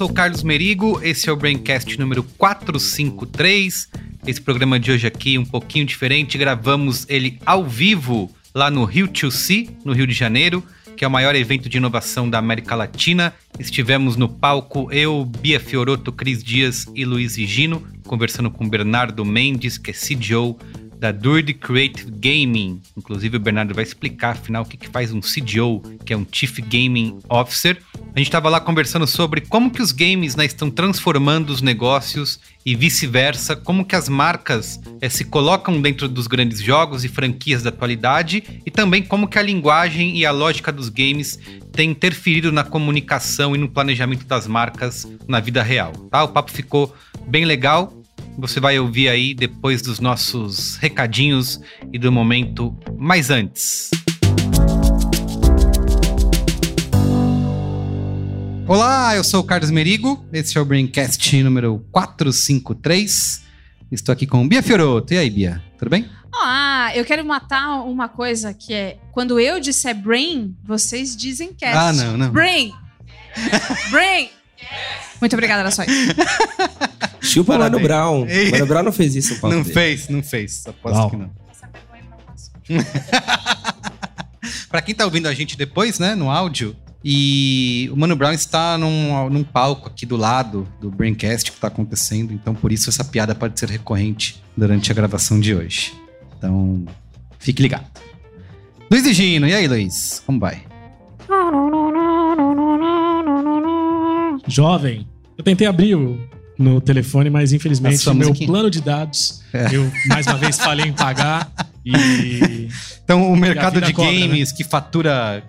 sou o Carlos Merigo, esse é o Braincast número 453. Esse programa de hoje aqui um pouquinho diferente, gravamos ele ao vivo lá no Rio 2C, no Rio de Janeiro, que é o maior evento de inovação da América Latina. Estivemos no palco eu, Bia Fioroto, Cris Dias e Luiz Gino, conversando com Bernardo Mendes, que é CDO da Druid Creative Gaming. Inclusive, o Bernardo vai explicar, afinal, o que, que faz um CDO, que é um Chief Gaming Officer. A gente estava lá conversando sobre como que os games né, estão transformando os negócios e vice-versa, como que as marcas é, se colocam dentro dos grandes jogos e franquias da atualidade e também como que a linguagem e a lógica dos games tem interferido na comunicação e no planejamento das marcas na vida real. Tá? O papo ficou bem legal você vai ouvir aí depois dos nossos recadinhos e do momento mais antes. Olá, eu sou o Carlos Merigo, esse é o Braincast número 453. Estou aqui com Bia Fioroto. E aí, Bia? Tudo bem? Ah, eu quero matar uma coisa que é quando eu disser brain, vocês dizem cast. Ah, não, não. Brain. brain. Muito obrigada, era só isso. Chupa o Mano Brown. Ei. Mano Brown não fez isso, Paulo. Não dele. fez, não fez. Aposto Uau. que não. pra quem tá ouvindo a gente depois, né, no áudio, e o Mano Brown está num, num palco aqui do lado do Braincast que tá acontecendo, então por isso essa piada pode ser recorrente durante a gravação de hoje. Então, fique ligado. Luiz e Gino, e aí, Luiz? Como vai? Jovem, eu tentei abrir o, no telefone, mas infelizmente o meu plano de dados, é. eu mais uma vez falei em pagar e... Então o mercado de cobra, né? games né? que fatura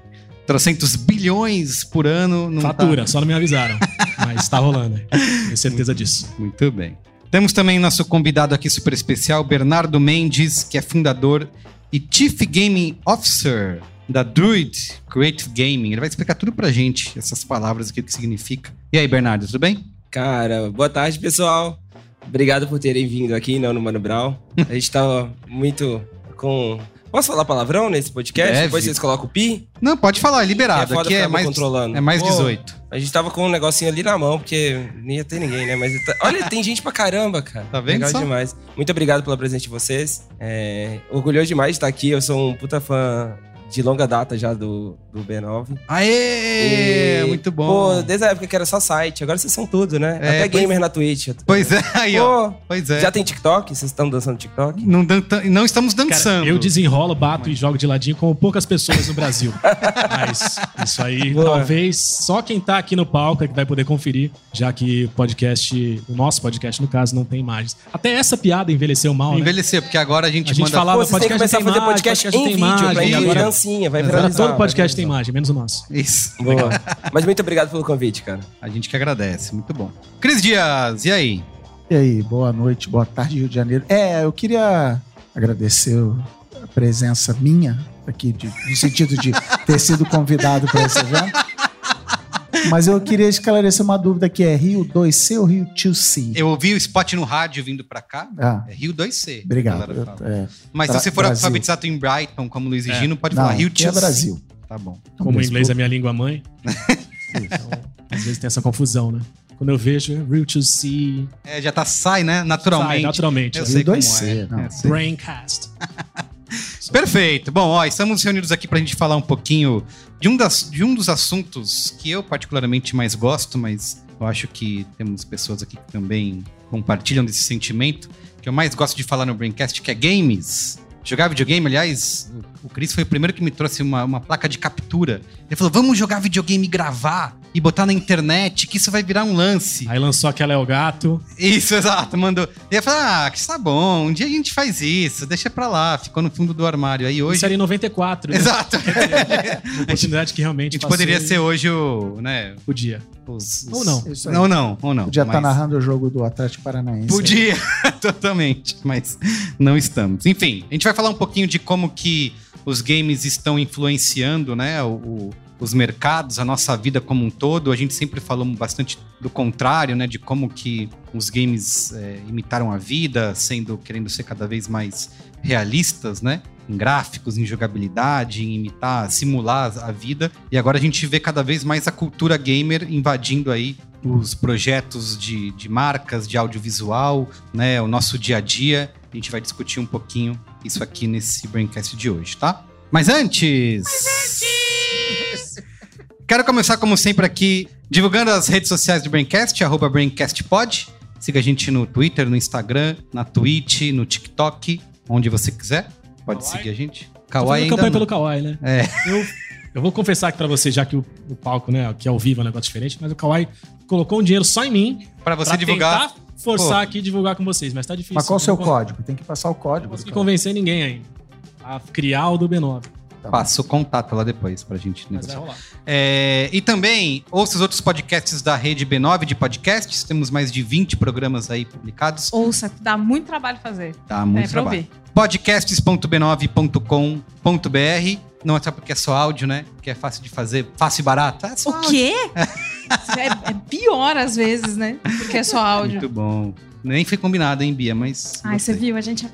trocentos bilhões por ano... Não tá- fatura, tá... só não me avisaram, mas está rolando, tenho certeza disso. Muito bem. Temos também nosso convidado aqui super especial, Bernardo Mendes, que é fundador e Chief Gaming Officer da Druid Creative Gaming. Ele vai explicar tudo pra gente, essas palavras aqui, o que significa. E aí, Bernardo, tudo bem? Cara, boa tarde, pessoal. Obrigado por terem vindo aqui, não no Mano Brown. A gente tava muito com. Posso falar palavrão nesse podcast? Deve. Depois vocês colocam o pi? Não, pode falar, é liberado. É aqui é mais, controlando. é mais Pô, 18. A gente tava com um negocinho ali na mão, porque nem ia ter ninguém, né? Mas tá... olha, tem gente pra caramba, cara. Tá vendo? Legal só? demais. Muito obrigado pela presença de vocês. É... Orgulhoso demais de estar aqui. Eu sou um puta fã de longa data já do, do B9. Aê! E, muito bom. Pô, desde a época que era só site, agora vocês são tudo, né? É, Até pois, gamer na Twitch. Pois é, aí, pô, ó. Pois é. Já tem TikTok? Vocês estão dançando TikTok? Não, não estamos dançando. Cara, eu desenrolo, bato e jogo de ladinho como poucas pessoas no Brasil. Mas isso aí, Boa. talvez só quem tá aqui no palco é que vai poder conferir, já que o podcast, o nosso podcast, no caso, não tem imagens. Até essa piada envelheceu mal, Envelheceu, né? porque agora a gente, a gente manda... falava Pô, podcast tem que começar a fazer podcast, podcast em vídeo, imagem, ir agora dancinha, vai viralizar. Todo podcast tem imagem, menos o nosso. Isso. Boa. Mas muito obrigado pelo convite, cara. A gente que agradece, muito bom. Cris Dias, e aí? E aí, boa noite, boa tarde, Rio de Janeiro. É, eu queria agradecer a presença minha aqui, de, no sentido de ter sido convidado para esse evento. Mas eu queria esclarecer uma dúvida que é Rio 2C ou Rio 2C? Eu ouvi o spot no rádio vindo pra cá. Ah. É Rio 2C. Obrigado. Eu, é, Mas se você for Brasil. alfabetizado em Brighton, como Luiz e é. Gino, pode Não, falar Rio 2C. É Brasil. Tá bom. Como o inglês é minha língua mãe. então, às vezes tem essa confusão, né? Quando eu vejo Rio 2C. É, já tá, sai, né? Naturalmente. Sai, naturalmente. Eu sei Rio 2C. É. É, Braincast. Perfeito. Bom, ó, estamos reunidos aqui para a gente falar um pouquinho de um, das, de um dos assuntos que eu particularmente mais gosto, mas eu acho que temos pessoas aqui que também compartilham desse sentimento, que eu mais gosto de falar no Braincast, que é games. Jogar videogame, aliás, o Chris foi o primeiro que me trouxe uma, uma placa de captura. Ele falou: vamos jogar videogame e gravar. e botar na internet, que isso vai virar um lance. Aí lançou aquela é o gato. Isso, exato, mandou. E ia falar, ah, que está bom, um dia a gente faz isso, deixa pra lá, ficou no fundo do armário. Aí hoje. Isso era em 94. Né? Exato. Uma oportunidade que A realmente gente passou poderia ser hoje o, né, Podia. os, os- Ou não. Aí. Não, não, ou não. Podia estar mas- narrando o jogo do Atlético Paranaense. Podia, totalmente, mas não estamos. Enfim, a gente vai falar um pouquinho de como que os games estão influenciando, né, o- o- os mercados, a nossa vida como um todo. A gente sempre falou bastante do contrário, né, de como que os games é, imitaram a vida, sendo querendo ser cada vez mais realistas, né? Em gráficos, em jogabilidade, em imitar, simular a vida. E agora a gente vê cada vez mais a cultura gamer invadindo aí os projetos de, de marcas, de audiovisual, né? O nosso dia a dia. A gente vai discutir um pouquinho isso aqui nesse Braincast de hoje, tá? Mas antes. Quero começar, como sempre, aqui divulgando as redes sociais do Braincast, arroba BraincastPod. Siga a gente no Twitter, no Instagram, na Twitch, no TikTok, onde você quiser. Pode Kawaii. seguir a gente. Kawaii ainda campanha não. pelo Kawaii, né? É. Eu, eu vou confessar aqui pra você, já que o, o palco, né, que é ao vivo é um negócio diferente, mas o Kawaii colocou um dinheiro só em mim Pra você pra divulgar. tentar forçar Pô. aqui e divulgar com vocês, mas tá difícil. Mas qual o seu código? Tem que passar o código. Não consegui cara. convencer ninguém ainda. A criar o do B9. Tá. Passa o contato lá depois pra gente negociar. rolar. É, e também ouça os outros podcasts da rede B9 de podcasts. Temos mais de 20 programas aí publicados. Ouça, que dá muito trabalho fazer. Dá muito é pra trabalho. ouvir. podcasts.b9.com.br Não é só porque é só áudio, né? Que é fácil de fazer, fácil e barato. É só O áudio. quê? é, é pior às vezes, né? Porque é só áudio. Muito bom. Nem foi combinado, hein, Bia? Mas. Ai, você viu? A gente.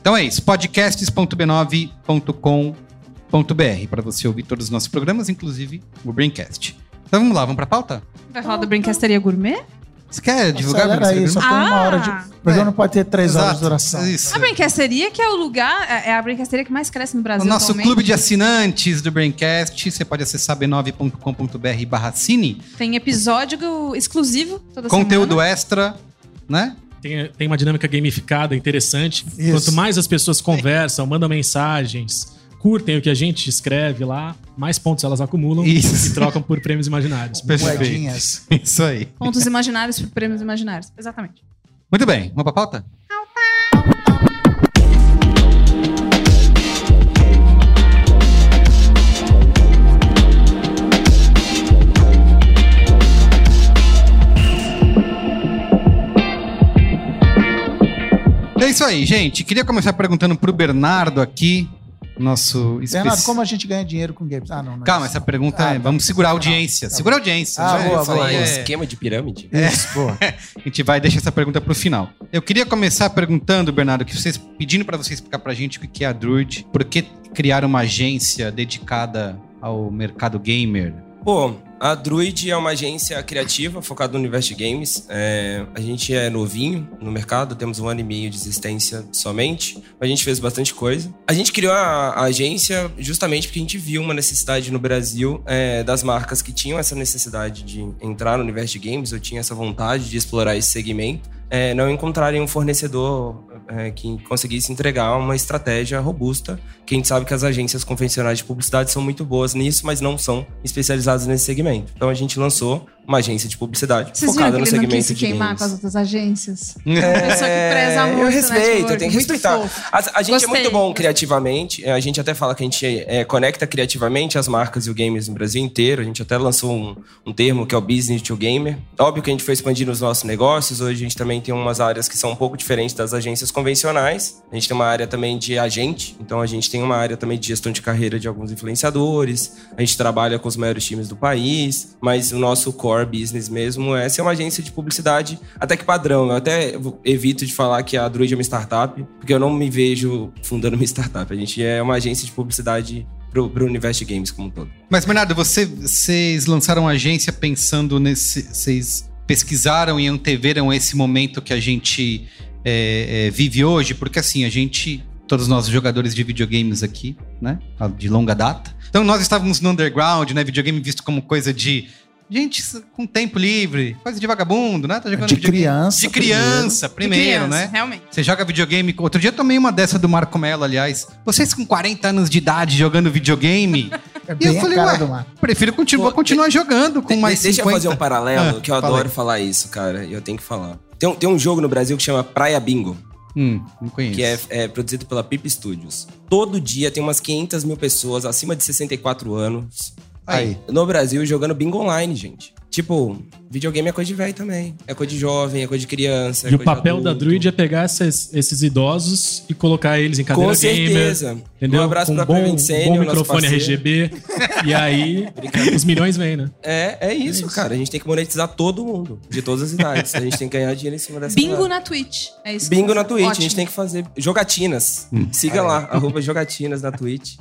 Então é isso, podcasts.b9.com.br para você ouvir todos os nossos programas, inclusive o Braincast. Então vamos lá, vamos pra pauta? Vai falar do Brincasteria Gourmet? Você quer divulgar? Acelera aí, só tem uma Ah! hora de. O programa pode ter três horas de duração. Isso. A Brincasteria, que é o lugar, é a Brincasteria que mais cresce no O Brasil. nosso atualmente. clube de assinantes do Braincast, você pode acessar b9.com.br barra cine, Tem episódio exclusivo toda conteúdo semana. extra, né? Tem, tem uma dinâmica gamificada interessante. Isso. Quanto mais as pessoas conversam, mandam mensagens, curtem o que a gente escreve lá, mais pontos elas acumulam Isso. e trocam por prêmios imaginários. Moedinhas. Isso aí. Pontos imaginários por prêmios imaginários. Exatamente. Muito bem, vamos pra pauta? É isso aí, gente. Queria começar perguntando pro Bernardo aqui, nosso Bernardo, especi- como a gente ganha dinheiro com games? Ah, não. não é Calma, essa pergunta Ah, é. Vamos segurar a audiência. Tá Segura a audiência. Ah, boa, boa, um é- esquema de pirâmide? Isso, boa. A gente vai deixar essa pergunta pro final. Eu queria começar perguntando, Bernardo, que vocês pedindo pra você explicar pra gente o que é a Druid, por que criar uma agência dedicada ao mercado gamer? Pô, a Druid é uma agência criativa focada no universo de games. É, a gente é novinho no mercado, temos um ano e meio de existência somente. A gente fez bastante coisa. A gente criou a, a agência justamente porque a gente viu uma necessidade no Brasil é, das marcas que tinham essa necessidade de entrar no universo de games, ou tinham essa vontade de explorar esse segmento, é, não encontrarem um fornecedor é, que conseguisse entregar uma estratégia robusta. Que a gente sabe que as agências convencionais de publicidade são muito boas nisso, mas não são especializadas nesse segmento. Então a gente lançou uma agência de publicidade Vocês viram focada que no ele não quis segmento se de queimar games. com as outras agências? É, Pessoa que preza muito, eu né, respeito, tipo, eu tenho que muito respeitar. A, a gente Gostei, é muito bom criativamente. é, A gente até fala que a gente é, conecta criativamente as marcas e o games no Brasil inteiro. A gente até lançou um, um termo que é o Business to Gamer. Óbvio que a gente foi expandindo os nossos negócios. Hoje a gente também tem umas áreas que são um pouco diferentes das agências convencionais. A gente tem uma área também de agente. Então a gente tem uma área também de gestão de carreira de alguns influenciadores. A gente trabalha com os maiores times do país. Mas o nosso core business mesmo é ser uma agência de publicidade até que padrão. Eu até evito de falar que a Druid é uma startup, porque eu não me vejo fundando uma startup. A gente é uma agência de publicidade pro, pro universo de games como um todo. Mas, Bernardo, você- vocês lançaram a agência pensando nesse. Vocês pesquisaram e anteveram esse momento que a gente é, é, vive hoje? Porque assim, a gente. Todos nós jogadores de videogames aqui, né? De longa data. Então nós estávamos no underground, né? Videogame visto como coisa de gente com tempo livre, coisa de vagabundo, né? Tá jogando De videogame. criança. De criança, primeiro, De criança, né? Realmente. Você joga videogame. Outro dia eu tomei uma dessa do Marco Mello, aliás. Vocês com 40 anos de idade jogando videogame. É E eu bem a falei, cara ué, prefiro continuar, Pô, continuar jogando com De- mais deixa 50. eu fazer um paralelo, Ah, que eu fala adoro falar isso, cara, e eu tenho que falar. Tem um, tem um jogo no Brasil que chama Praia Bingo, Hum, não conheço. que é, é produzido pela Pip Studios. Todo dia tem umas 500 mil pessoas acima de 64 anos Aí. no Brasil jogando bingo online, gente. Tipo, videogame é coisa de velho também. É coisa de jovem, é coisa de criança. é E o papel da. Druid é pegar esses, esses idosos e colocar eles em cadeira Com gamer. certeza. Entendeu? Um abraço Com pra bom, Senior, bom microfone. RGB. e aí, os milhões vêm, né? É, é isso, cara. A gente tem que monetizar todo mundo, de todas as idades. A gente tem que ganhar dinheiro em cima dessa Bingo na Twitch. É isso. Bingo na Twitch. A Ótimo. gente tem que fazer jogatinas. Siga lá, arroba jogatinas na Twitch.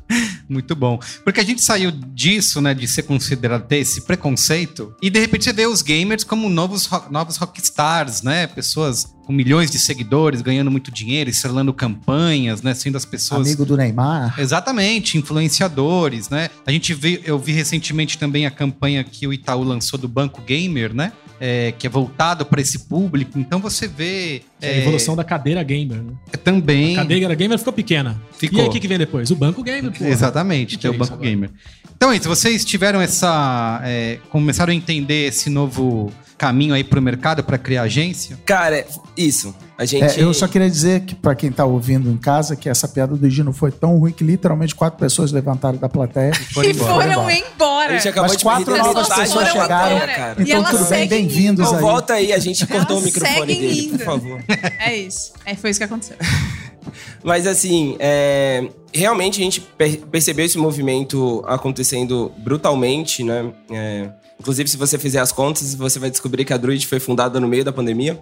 Muito bom. Porque a gente saiu disso, né, de ser considerado ter esse preconceito, e de repente você vê os gamers como novos, novos rockstars, né? Pessoas com milhões de seguidores, ganhando muito dinheiro, estrelando campanhas, né? Sendo as pessoas. Amigo do Neymar. Exatamente, influenciadores, né? A gente vê, eu vi recentemente também a campanha que o Itaú lançou do Banco Gamer, né? É, que é voltado para esse público. Então você vê é a evolução da cadeira gamer, né? é, também. A cadeira gamer ficou pequena. Ficou. E aí, o que, que vem depois? O banco gamer, pô. Exatamente, Que tem que o é Banco agora? Gamer. Então é isso, vocês tiveram essa. é, começaram a entender esse novo caminho aí pro mercado para criar agência? Cara, é- isso. A gente. É, eu só queria dizer que, pra quem tá ouvindo em casa, que essa piada do Gino foi tão ruim que literalmente quatro pessoas levantaram da plateia. Foram E embora. foram A embora. gente acabou Mas de quatro novas pessoas chegaram. E Então tudo bem, bem-vindos Então aí. volta aí, a gente cortou o microfone dele, indo. por favor. É isso. É, foi isso que aconteceu. Mas assim, é, realmente a gente per- percebeu esse movimento acontecendo brutalmente, né? É, inclusive, se você fizer as contas, você vai descobrir que a Druid foi fundada no meio da pandemia.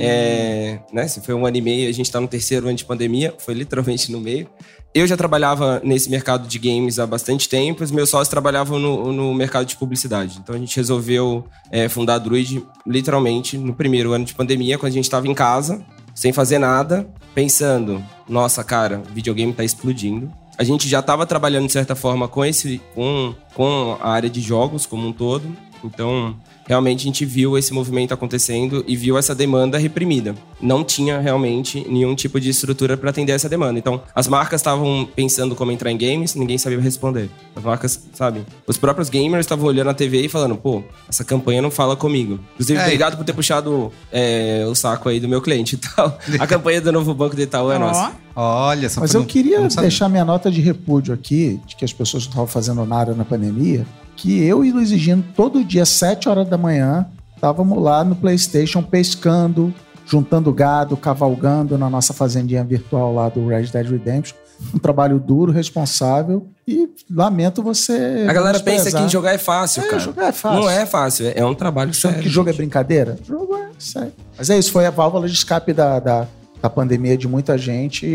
É, né? Se foi um ano e meio, a gente tá no terceiro ano de pandemia, foi literalmente no meio. Eu já trabalhava nesse mercado de games há bastante tempo, os meus sócios trabalhavam no, no mercado de publicidade. Então a gente resolveu é, fundar a Druid literalmente no primeiro ano de pandemia, quando a gente estava em casa, sem fazer nada, pensando: nossa, cara, o videogame tá explodindo. A gente já estava trabalhando de certa forma com esse, com, com a área de jogos como um todo. Então, realmente a gente viu esse movimento acontecendo e viu essa demanda reprimida. Não tinha realmente nenhum tipo de estrutura para atender essa demanda. Então, as marcas estavam pensando como entrar em games, ninguém sabia responder. As marcas, sabe? Os próprios gamers estavam olhando a TV e falando, pô, essa campanha não fala comigo. Inclusive, É, obrigado por ter puxado é, o saco aí do meu cliente e tal. A campanha do novo Banco de Itaú é nossa. Olha, só Mas eu não- queria não deixar minha nota de repúdio aqui, de que as pessoas não estavam fazendo nada na pandemia, que eu e Luiz Gino, todo dia, 7 horas da manhã, estávamos lá no PlayStation pescando, juntando gado, cavalgando na nossa fazendinha virtual lá do Red Dead Redemption. Um trabalho duro, responsável e lamento você. A galera pensa que jogar é fácil, É, cara. jogar é fácil. Não é fácil, é- é um trabalho sério. que jogo é brincadeira? Jogo é sério. Mas é isso, foi a válvula de escape da, da, da pandemia de muita gente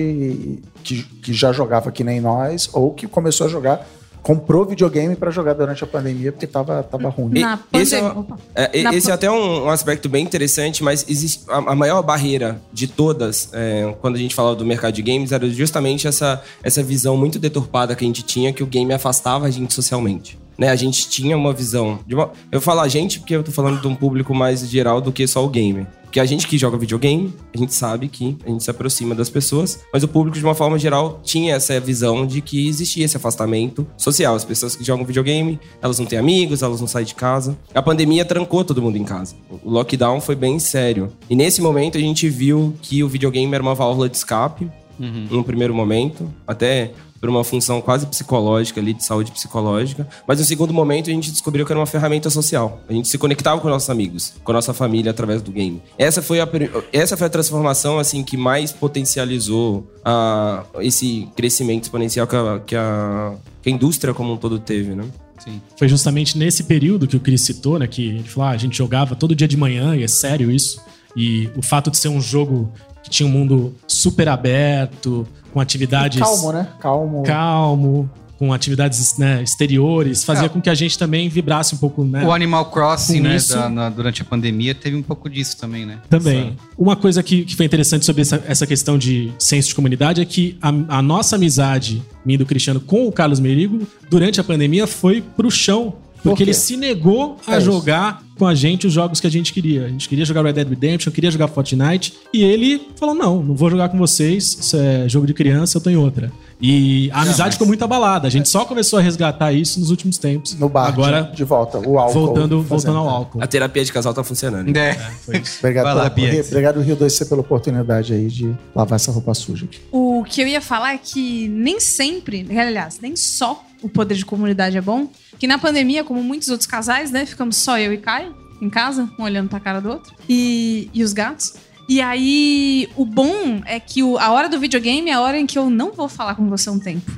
que, que já jogava que nem nós, ou que começou a jogar, comprou videogame pra jogar durante a pandemia porque tava, tava ruim. Na E- esse é. É, Na esse é até um, um aspecto bem interessante, mas existe a, a maior barreira de todas, é, quando a gente falava do mercado de games, era justamente essa, essa visão muito deturpada que a gente tinha, que o game afastava a gente socialmente. Né, a gente tinha uma visão. Uma, eu falo a gente porque eu tô falando de um público mais geral do que só o gamer. Porque a gente que joga videogame, a gente sabe que a gente se aproxima das pessoas, mas o público, de uma forma geral, tinha essa visão de que existia esse afastamento social. As pessoas que jogam videogame, elas não têm amigos, elas não saem de casa. A pandemia trancou todo mundo em casa. O lockdown foi bem sério. E nesse momento a gente viu que o videogame era uma válvula de escape, num primeiro momento, até por uma função quase psicológica ali, de saúde psicológica. Mas no segundo momento a gente descobriu que era uma ferramenta social. A gente se conectava com nossos amigos, com a nossa família através do game. Essa foi a, essa foi a transformação assim que mais potencializou a, esse crescimento exponencial que a, que, a, que a indústria como um todo teve, né? Sim. Foi justamente nesse período que o Chris citou, né? Que ele falou: ah, a gente jogava todo dia de manhã, e é sério isso. E o fato de ser um jogo que tinha um mundo super aberto, com atividades. Calmo, né? Calmo. calmo, com atividades né, exteriores, fazia É. com que a gente também vibrasse um pouco, né? O Animal Crossing, né, da- na- durante a pandemia, teve um pouco disso também, né? Também. Uma coisa que, que foi interessante sobre essa, essa questão de senso de comunidade é que a, a nossa amizade, minha e do Cristiano, com o Carlos Merigo, durante a pandemia, foi pro chão. Porque quê? ele se negou a É isso. jogar com a gente os jogos que a gente queria. A gente queria jogar Red Dead Redemption, queria jogar Fortnite. E ele falou: não, não vou jogar com vocês. Isso é jogo de criança, eu tô em outra. E a amizade ficou muito abalada. A gente só começou a resgatar isso nos últimos tempos. No bar, Agora, de, volta. O álcool. voltando, voltando ao álcool. A terapia de casal tá funcionando. É. Foi isso. Obrigado, Vai lá, pela- Bia. obrigado Rio 2C pela oportunidade aí de lavar essa roupa suja. O que eu ia falar é que nem sempre, aliás, nem só o poder de comunidade é bom. Que na pandemia, como muitos outros casais, né, ficamos só eu e Caio em casa, um olhando pra cara do outro, e, e os gatos. E aí, o bom é que o- a hora do videogame é a hora em que eu não vou falar com você um tempo,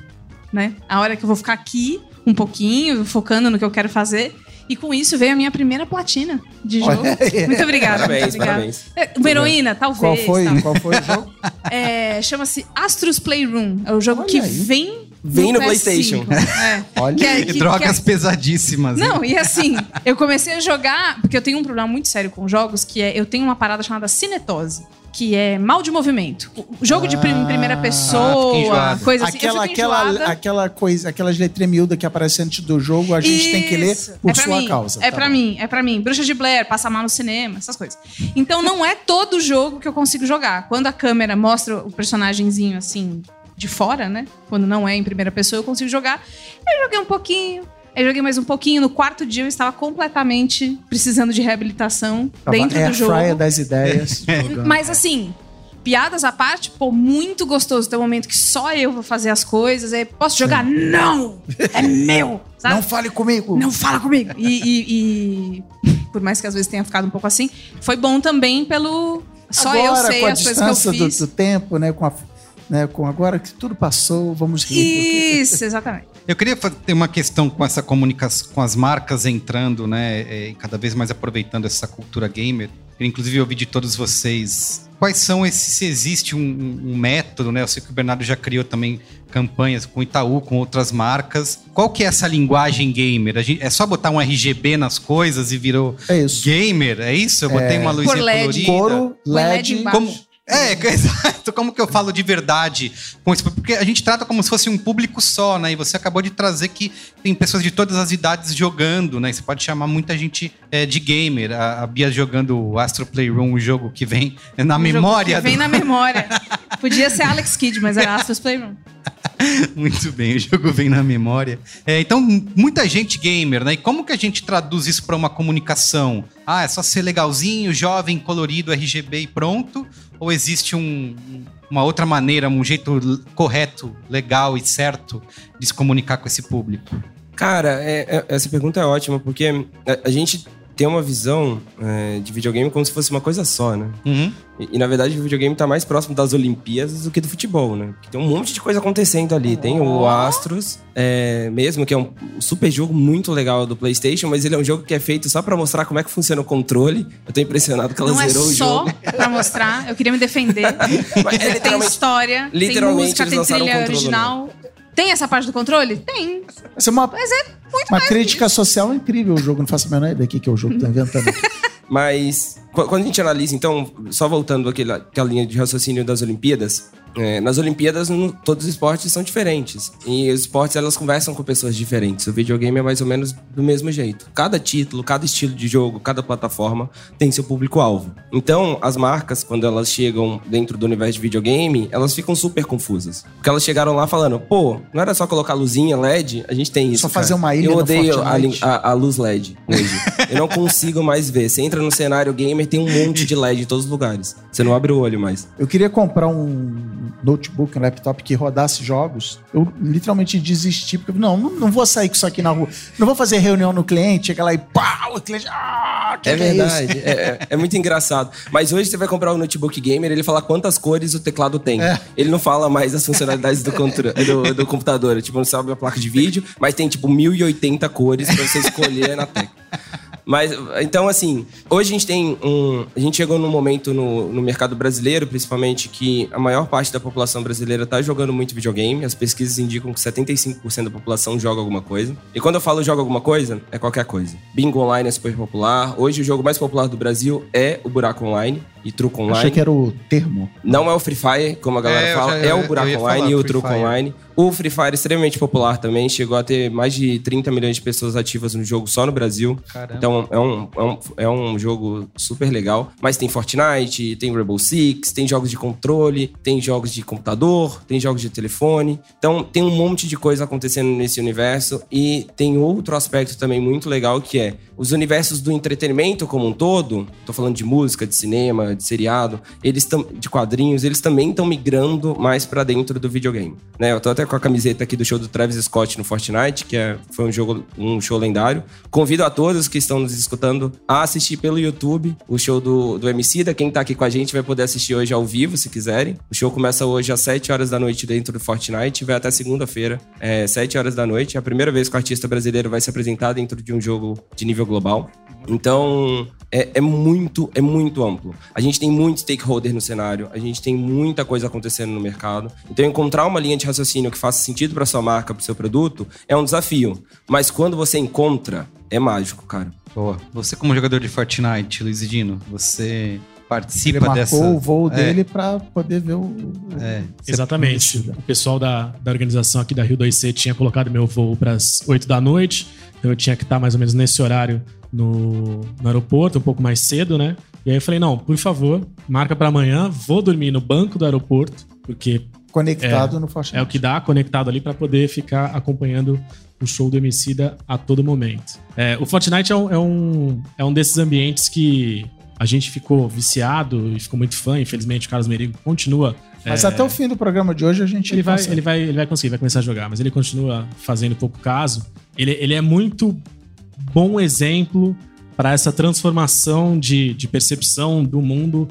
né? A hora que eu vou ficar aqui um pouquinho, focando no que eu quero fazer. E com isso veio a minha primeira platina de jogo. Muito obrigada. Parabéns, muito parabéns. É, Uma heroína, Qual talvez. foi, tal. qual foi o jogo? É, Chama-se Astros Playroom. É o jogo Olha que aí. vem Vem no PS5. PlayStation. É. Olha. Que é- que- drogas que é- pesadíssimas. hein? Não, e assim, eu comecei a jogar, porque eu tenho um problema muito sério com jogos, que é eu tenho uma parada chamada cinetose. Que é mal de movimento. O jogo de prim- Ah, primeira fica pessoa, enjoado. coisa assim. aquela, aquela, aquela coisa, aquelas letrinhas miúdas que aparecem antes do jogo, a gente tem que ler Isso. por é sua mim. causa. É tá pra bom. mim, é pra mim. Bruxa de Blair, passa mal no cinema, essas coisas. Então não é todo jogo que eu consigo jogar. Quando a câmera mostra o personagemzinho assim de fora, né? Quando não é em primeira pessoa, eu consigo jogar. Eu joguei um pouquinho. Eu joguei mais um pouquinho. No quarto dia eu estava completamente precisando de reabilitação Tava dentro air do jogo. fryer das ideias. Mas assim, piadas à parte, pô, muito gostoso. Tem um momento que só eu vou fazer as coisas. Aí, posso jogar? Não! É meu! Sabe? Não fale comigo. Não fala comigo. E, e- e, por mais que às vezes tenha ficado um pouco assim, foi bom também pelo. Só eu agora, sei com a as coisas que eu distância do, fiz. do tempo, né? Com, a, né? com agora que tudo passou, vamos rir. Isso, exatamente. Eu queria ter uma questão com essa comunicação, com as marcas entrando, né? é, e cada vez mais aproveitando essa cultura gamer. Eu, inclusive, ouvi de todos vocês quais são esses. Se existe um, um- método, né? Eu sei que o Bernardo já criou também campanhas com Itaú, com outras marcas. Qual que é essa linguagem gamer? A gente- é só botar um RGB nas coisas e virou É isso. gamer? É isso? Eu botei uma luzinha Por LED. colorida. Couro, LED. Como, é, exato. Como que eu falo de verdade com isso? Porque a gente trata como se fosse um público só, né? E você acabou de trazer que tem pessoas de todas as idades jogando, né? Você pode chamar muita gente é, de gamer. A, a Bia jogando o Astro Playroom, o jogo que vem na Um jogo memória. que Vem do- na memória. Podia ser Alex Kidd, mas era Astros Playroom. Muito bem, o jogo vem na memória. É, então, muita gente gamer, né? E como que a gente traduz isso para uma comunicação? Ah, é só ser legalzinho, jovem, colorido, RGB e pronto? Ou existe um- uma outra maneira, um jeito correto, legal e certo de se comunicar com esse público? Cara, é- é- essa pergunta é ótima, porque a, a gente tem uma visão é, de videogame como se fosse uma coisa só, né? Uhum. E, e, na verdade o videogame tá mais próximo das Olimpíadas do que do futebol, né? Porque tem um monte de coisa acontecendo ali. Tem o Astros, é, mesmo, que é um super jogo muito legal do PlayStation, mas ele é um jogo que é feito só pra mostrar como é que funciona o controle. Eu tô impressionado que ela Não é zerou o só jogo. pra mostrar. Eu queria me defender. Mas é tem literalmente história, tem literalmente música, eles tem trilha o original. Tem essa parte do controle? Tem. Essa é uma, Mas é muito uma mais crítica social incrível o jogo. Não faço a menor ideia do que é o jogo que tá inventando. Mas qu- quando a gente analisa, então, só voltando àquela, àquela linha de raciocínio das Olimpíadas, é, nas Olimpíadas no- todos os esportes são diferentes. E os esportes elas conversam com pessoas diferentes. O videogame é mais ou menos do mesmo jeito. Cada título, cada estilo de jogo, cada plataforma tem seu público-alvo. Então, as marcas, quando elas chegam dentro do universo de videogame, elas ficam super confusas. Porque elas chegaram lá falando, pô, não era só colocar luzinha LED? A gente tem isso. Só fazer cara. uma ilha Eu odeio a, a- a luz LED hoje. Eu não consigo mais ver. Você entra no cenário gamer, tem um monte de LED em todos os lugares. Você não abre o olho mais. Eu queria comprar um notebook, um laptop que rodasse jogos. Eu literalmente desisti, porque não, não, não vou sair com isso aqui na rua. Não vou fazer reunião no cliente, chegar lá e pau, o cliente. Ah, que É que isso? verdade. É, é- é muito engraçado. Mas hoje você vai comprar um notebook gamer, ele fala quantas cores o teclado tem. É. Ele não fala mais as funcionalidades do, do, do computador. Tipo, não sabe a placa de vídeo, mas tem tipo 1080 cores pra você escolher na tecla. Mas, então, assim, hoje a gente tem um. A gente chegou num momento no, no mercado brasileiro, principalmente, que a maior parte da população brasileira tá jogando muito videogame. As pesquisas indicam que 75% da população joga alguma coisa. E quando eu falo joga alguma coisa, é qualquer coisa. Bingo online é super popular. Hoje o jogo mais popular do Brasil é o Buraco Online. E truco online. Achei que era o termo. Não é o Free Fire, como a galera É, fala, já- é o Buraco Online e o Free Truco Fire. Online. O Free Fire é extremamente popular também, chegou a ter mais de 30 milhões de pessoas ativas no jogo só no Brasil. Caramba. Então é um, é, um, é um jogo super legal. Mas tem Fortnite, tem Rainbow Six, tem jogos de controle, tem jogos de computador, tem jogos de telefone. Então tem um monte de coisa acontecendo nesse universo. E tem outro aspecto também muito legal que é os universos do entretenimento como um todo. Tô falando de música, de cinema, de seriado, eles de quadrinhos, eles também estão migrando mais pra dentro do videogame. Né? Eu tô até com a camiseta aqui do show do Travis Scott no Fortnite, que é, foi um jogo, um show lendário. Convido a todos que estão nos escutando a assistir pelo YouTube o show do, do MC da. Quem tá aqui com a gente vai poder assistir hoje ao vivo, se quiserem. O show começa hoje às 7 horas da noite dentro do Fortnite vai até segunda-feira, é, 7 horas da noite. É a primeira vez que o artista brasileiro vai se apresentar dentro de um jogo de nível global. Então, é, é muito, é muito amplo. A gente tem muito stakeholder no cenário, a gente tem muita coisa acontecendo no mercado. Então, encontrar uma linha de raciocínio que faça sentido para sua marca, para seu produto, é um desafio. Mas quando você encontra, é mágico, cara. Boa. Você como jogador de Fortnite, Luiz Dino, você participa Ele marcou dessa... o voo É. dele pra poder ver o. É, Exatamente. O pessoal da, da organização aqui da Rio 2C tinha colocado meu voo para as 8 da noite. Então eu tinha que estar mais ou menos nesse horário no, no aeroporto, um pouco mais cedo, né? E aí eu falei: não, por favor, marca para amanhã, vou dormir no banco do aeroporto, porque Conectado no Fortnite. é o que dá conectado ali para poder ficar acompanhando o show do Emicida a todo momento. É, o Fortnite é um, é, um, é um desses ambientes que a gente ficou viciado e ficou muito fã. Infelizmente, o Carlos Merigo continua. Mas é, até o fim do programa de hoje a gente. ele vai, consegue. ele, vai, ele vai conseguir, vai começar a jogar, mas ele continua fazendo pouco caso. Ele, ele é muito bom exemplo para essa transformação de, de percepção do mundo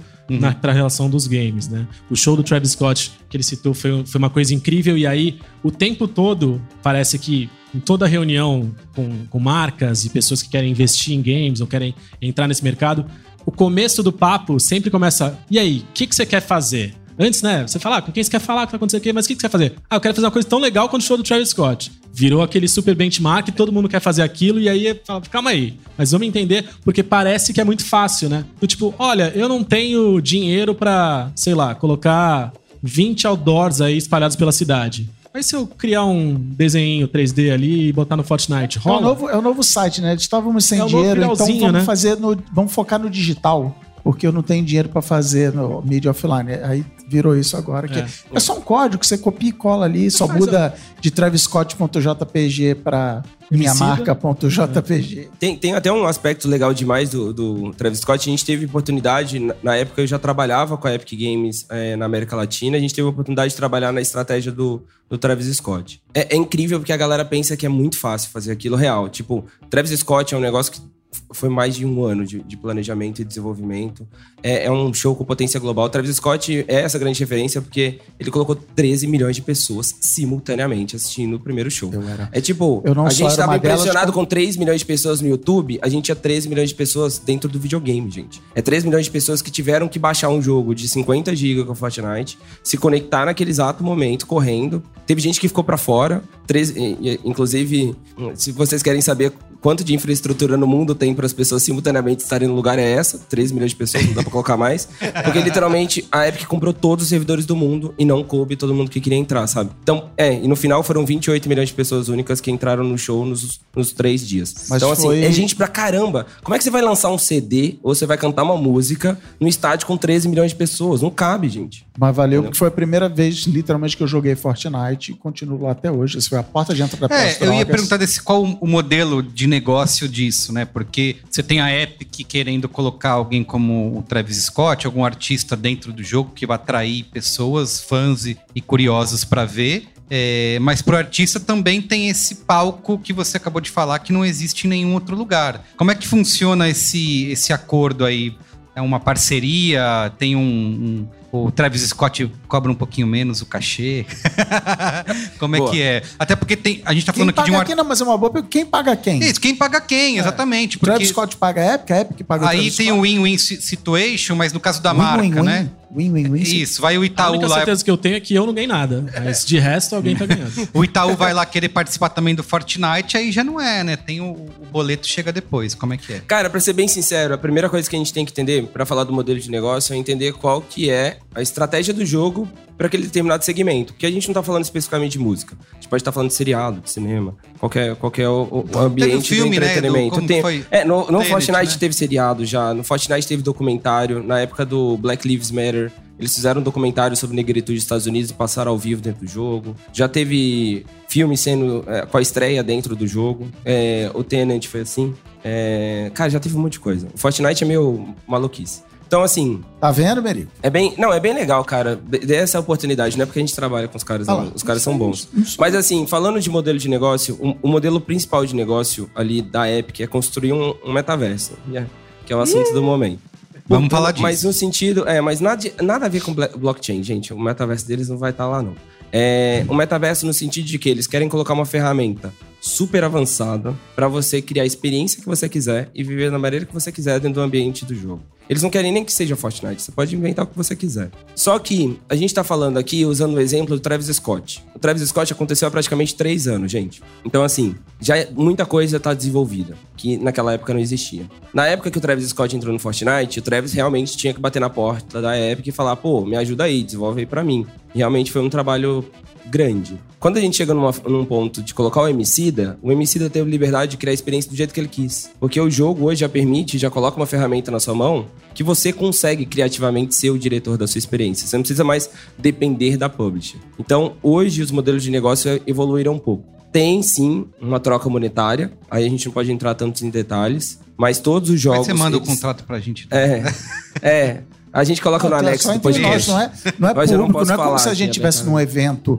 para a relação dos games, né? O show do Travis Scott que ele citou foi, foi uma coisa incrível e aí o tempo todo parece que em toda reunião com, com marcas e pessoas que querem investir em games ou querem entrar nesse mercado, o começo do papo sempre começa. E aí, o que, que você quer fazer? Antes, né? Você fala, ah, com quem você quer falar, o que vai acontecer aqui, mas o que, que você quer fazer? Ah, eu quero fazer uma coisa tão legal quanto o show do Travis Scott. Virou aquele super benchmark, todo mundo quer fazer aquilo, e aí fala, calma aí, mas vamos entender, porque parece que é muito fácil, né? Do tipo, olha, eu não tenho dinheiro pra, sei lá, colocar 20 outdoors aí espalhados pela cidade. Mas se eu criar um desenho 3D ali e botar no Fortnite, É o, rola? novo, é o novo site, né? Estávamos sem É dinheiro, então vamos né? fazer no. Vamos focar no digital. Porque eu não tenho dinheiro para fazer no mídia offline. Aí virou isso agora. Que É. é. só um código que você copia e cola ali, só muda de travescott.jpg para minha marca.jpg. Tem, tem até um aspecto legal demais do, do Travis Scott. A gente teve oportunidade, na, na época eu já trabalhava com a Epic Games eh, na América Latina, a gente teve a oportunidade de trabalhar na estratégia do, do Travis Scott. É, é incrível porque a galera pensa que é muito fácil fazer aquilo real. Tipo, Travis Scott é um negócio que foi mais de um ano de, de planejamento e desenvolvimento. É, é um show com potência global. Travis Scott é essa grande referência porque ele colocou 13 milhões de pessoas simultaneamente assistindo o primeiro show. É tipo, Eu não a gente era tava uma delas, impressionado como- com 3 milhões de pessoas no YouTube, a gente tinha 13 milhões de pessoas dentro do videogame, gente. É 3 milhões de pessoas que tiveram que baixar um jogo de 50 GB com Fortnite, se conectar naquele exato momento, correndo. Teve gente que ficou pra fora. Três, e- e- inclusive, se vocês querem saber quanto de infraestrutura no mundo tem para as pessoas simultaneamente estarem no lugar, é essa. 3 milhões de pessoas, não dá pra colocar mais. Porque literalmente a Epic comprou todos os servidores do mundo e não coube todo mundo que queria entrar, sabe? Então, é, e no final foram 28 milhões de pessoas únicas que entraram no show nos, nos três dias. Mas então, assim, foi- é gente pra caramba. Como é que você vai lançar um CD ou você vai cantar uma música no estádio com 13 milhões de pessoas? Não cabe, gente. Mas valeu, porque foi a primeira vez, literalmente, que eu joguei Fortnite e continuo lá até hoje. Essa foi a porta de entrada para É, eu ia perguntar desse qual o modelo de negócio disso, né? Porque você tem a Epic querendo colocar alguém como o Travis Scott, algum artista dentro do jogo que vai atrair pessoas, fãs e, e curiosos pra ver. É, mas pro artista também tem esse palco que você acabou de falar que não existe em nenhum outro lugar. Como é que funciona esse, esse acordo aí? É uma parceria? Tem um, um- o Travis Scott cobra um pouquinho menos o cachê? Como é Boa. que é? Até porque tem, a gente tá Quem falando aqui de um quem? Não, mas é uma boa pergunta. Quem paga quem? Isso, quem paga quem, exatamente. O Travis Porque Scott paga a Epic, a Epic paga o aí Travis tem o win-win si- situation, mas no caso da Win, marca, win, win. né? Win-win-win. Isso, vai o A Itaú única lá. certeza que eu tenho é que eu não ganhei nada. Mas de resto, alguém tá ganhando. O Itaú vai lá querer participar também do Fortnite, aí já não é, né? Tem o, o boleto chega depois. Como é que é? Cara, pra ser bem sincero, a primeira coisa que a gente tem que entender pra falar do modelo de negócio é entender qual que é a estratégia do jogo pra aquele determinado segmento. Porque a gente não tá falando especificamente de música. A gente pode estar falando de seriado, de cinema, qualquer, qualquer o, o ambiente filme, do né, do- entretenimento. como Tem- foi é, no, no Tenet, Fortnite né? teve seriado já, no Fortnite teve documentário, na época do Black Lives Matter. Eles fizeram um documentário sobre negritude dos Estados Unidos e passaram ao vivo dentro do jogo. Já teve filme sendo é, com a estreia dentro do jogo. É, o Tenant foi assim. É, cara, já teve um monte de coisa. O Fortnite é meio maluquice. Então, assim, Tá vendo, Merigo? é bem. Não, é bem legal, cara. Dê essa oportunidade, não é porque a gente trabalha com os caras, Ah não. lá, Os caras são sou- bons. Mas assim, falando de modelo de negócio, o, o modelo principal de negócio ali da Epic é construir um, um metaverso, né? que é o assunto do momento. Vamos Por- falar disso. Mas no sentido. É, mas nada, nada a ver com blockchain, gente. O metaverso deles não vai estar lá, não. É, o metaverso no sentido de que eles querem colocar uma ferramenta super avançada pra você criar a experiência que você quiser e viver da maneira que você quiser dentro do ambiente do jogo. Eles não querem nem que seja Fortnite, você pode inventar o que você quiser. Só que a gente tá falando aqui usando o exemplo do Travis Scott. O Travis Scott aconteceu há praticamente três anos, gente. Então, assim, já é- muita coisa tá desenvolvida, que naquela época não existia. Na época que o Travis Scott entrou no Fortnite, o Travis realmente tinha que bater na porta da Epic e falar, pô, me ajuda aí, desenvolve aí pra mim. Realmente foi um trabalho grande. Quando a gente chega numa- num ponto de colocar o Emicida, o Emicida teve liberdade de criar a experiência do jeito que ele quis. Porque o jogo hoje já permite, já coloca uma ferramenta na sua mão que você consegue criativamente ser o diretor da sua experiência. Você não precisa mais depender da publisher. Então, hoje os modelos de negócio evoluíram um pouco. Tem sim uma troca monetária, aí a gente não pode entrar tanto em detalhes, mas todos os Mas jogos. você manda o eles- contrato pra gente. É. É. A gente coloca no Não, anexo do entre nós, podcast. não é, não é Mas eu não público, não, posso é como falar se a gente tivesse num abertamente. evento,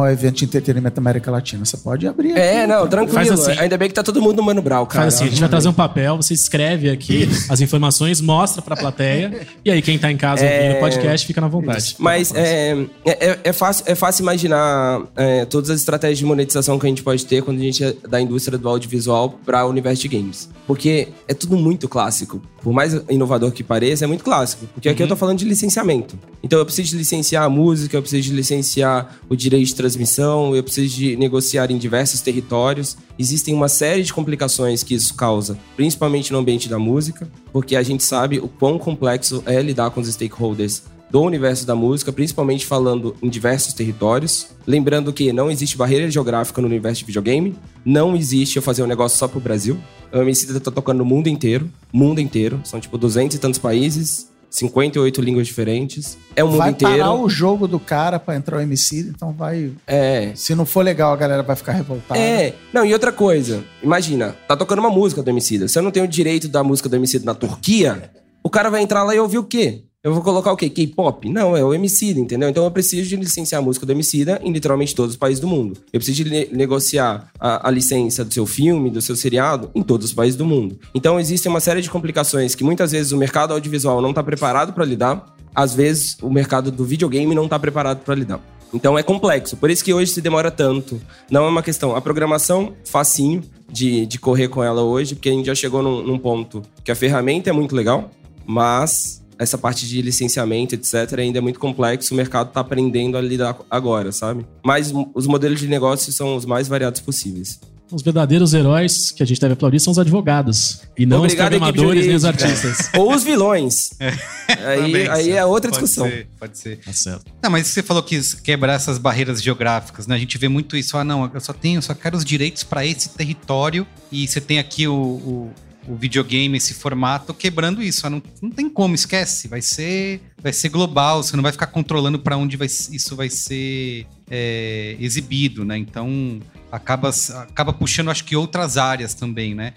um evento de entretenimento da América Latina. Você pode abrir É, aqui, não, tranquilo. Assim. Ainda bem que tá todo mundo no Mano Brau, cara. Faz assim, a gente vai trazer um papel, você escreve aqui as informações, mostra pra plateia, e aí quem tá em casa ouvindo o podcast fica na vontade. Mas é, é, é- é fácil, é fácil imaginar é, todas as estratégias de monetização que a gente pode ter quando a gente é da indústria do audiovisual para o universo de games. Porque é tudo muito clássico. Por mais inovador que pareça, é muito clássico. Porque aqui eu tô falando de licenciamento. Então eu preciso de licenciar a música, eu preciso de licenciar o direito de transmissão, eu preciso de negociar em diversos territórios. Existem uma série de complicações que isso causa, principalmente no ambiente da música, porque a gente sabe o quão complexo é lidar com os stakeholders do universo da música, principalmente falando em diversos territórios. Lembrando que não existe barreira geográfica no universo de videogame, não existe eu fazer um negócio só pro Brasil. O MC tá tocando no mundo inteiro, mundo inteiro, são tipo 200 e tantos países, 58 línguas diferentes. É o mundo Vai inteiro. parar o jogo do cara pra entrar o MC, então vai. É, Se não for legal, a galera vai ficar revoltada. É, não, e outra coisa, imagina, tá tocando uma música do Emicida, você não tem o direito da música do Emicida na Turquia, o cara vai entrar lá e ouvir o quê? Eu vou colocar o quê? K-pop? Não, é o Emicida, entendeu? Então eu preciso de licenciar a música do Emicida em literalmente todos os países do mundo. Eu preciso de ne- negociar a, a licença do seu filme, do seu seriado, em todos os países do mundo. Então existem uma série de complicações que muitas vezes o mercado audiovisual não está preparado para lidar, às vezes o mercado do videogame não está preparado para lidar. Então é complexo, por isso que hoje se demora tanto. Não é uma questão. A programação, facinho de, de correr com ela hoje, porque a gente já chegou num, num ponto que a ferramenta é muito legal, mas essa parte de licenciamento, etc., ainda é muito complexo. O mercado está aprendendo a lidar agora, sabe? Mas os modelos de negócio são os mais variados possíveis. Os verdadeiros heróis que a gente deve aplaudir são os advogados, e não Obrigado, os programadores nem os artistas. Ou os vilões. aí, Também, aí certo. é outra Pode discussão. ser, pode ser. Tá certo. Não, mas você falou que quebrar essas barreiras geográficas, né? A gente vê muito isso. Ah, não, eu só tenho, eu só quero os direitos para esse território e você tem aqui o, o, o videogame, esse formato, quebrando isso. Não, não tem como, esquece. Vai ser, vai ser global. Você não vai ficar controlando para onde vai, isso vai ser é, exibido, né? Então acaba, acaba puxando, acho que outras áreas também, né?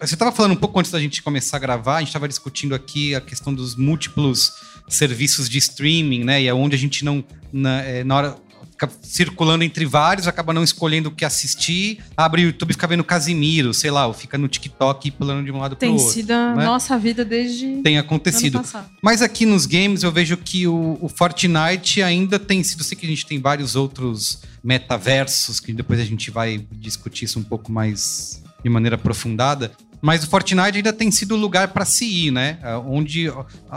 Você estava falando um pouco antes da gente começar a gravar, a gente estava discutindo aqui a questão dos múltiplos serviços de streaming, né? E é onde a gente não. Na, é, na hora. Fica circulando entre vários, acaba não escolhendo o que assistir, abre o YouTube e fica vendo Casimiro, sei lá, ou fica no TikTok pulando de um lado Tem pro outro. sido a né? nossa vida desde Tem acontecido. Mas aqui nos games eu vejo que o, o Fortnite ainda tem sido. Eu sei que a gente tem vários outros metaversos, que depois a gente vai discutir isso um pouco mais de maneira aprofundada. Mas o Fortnite ainda tem sido o lugar para se ir, né? Ah, Onde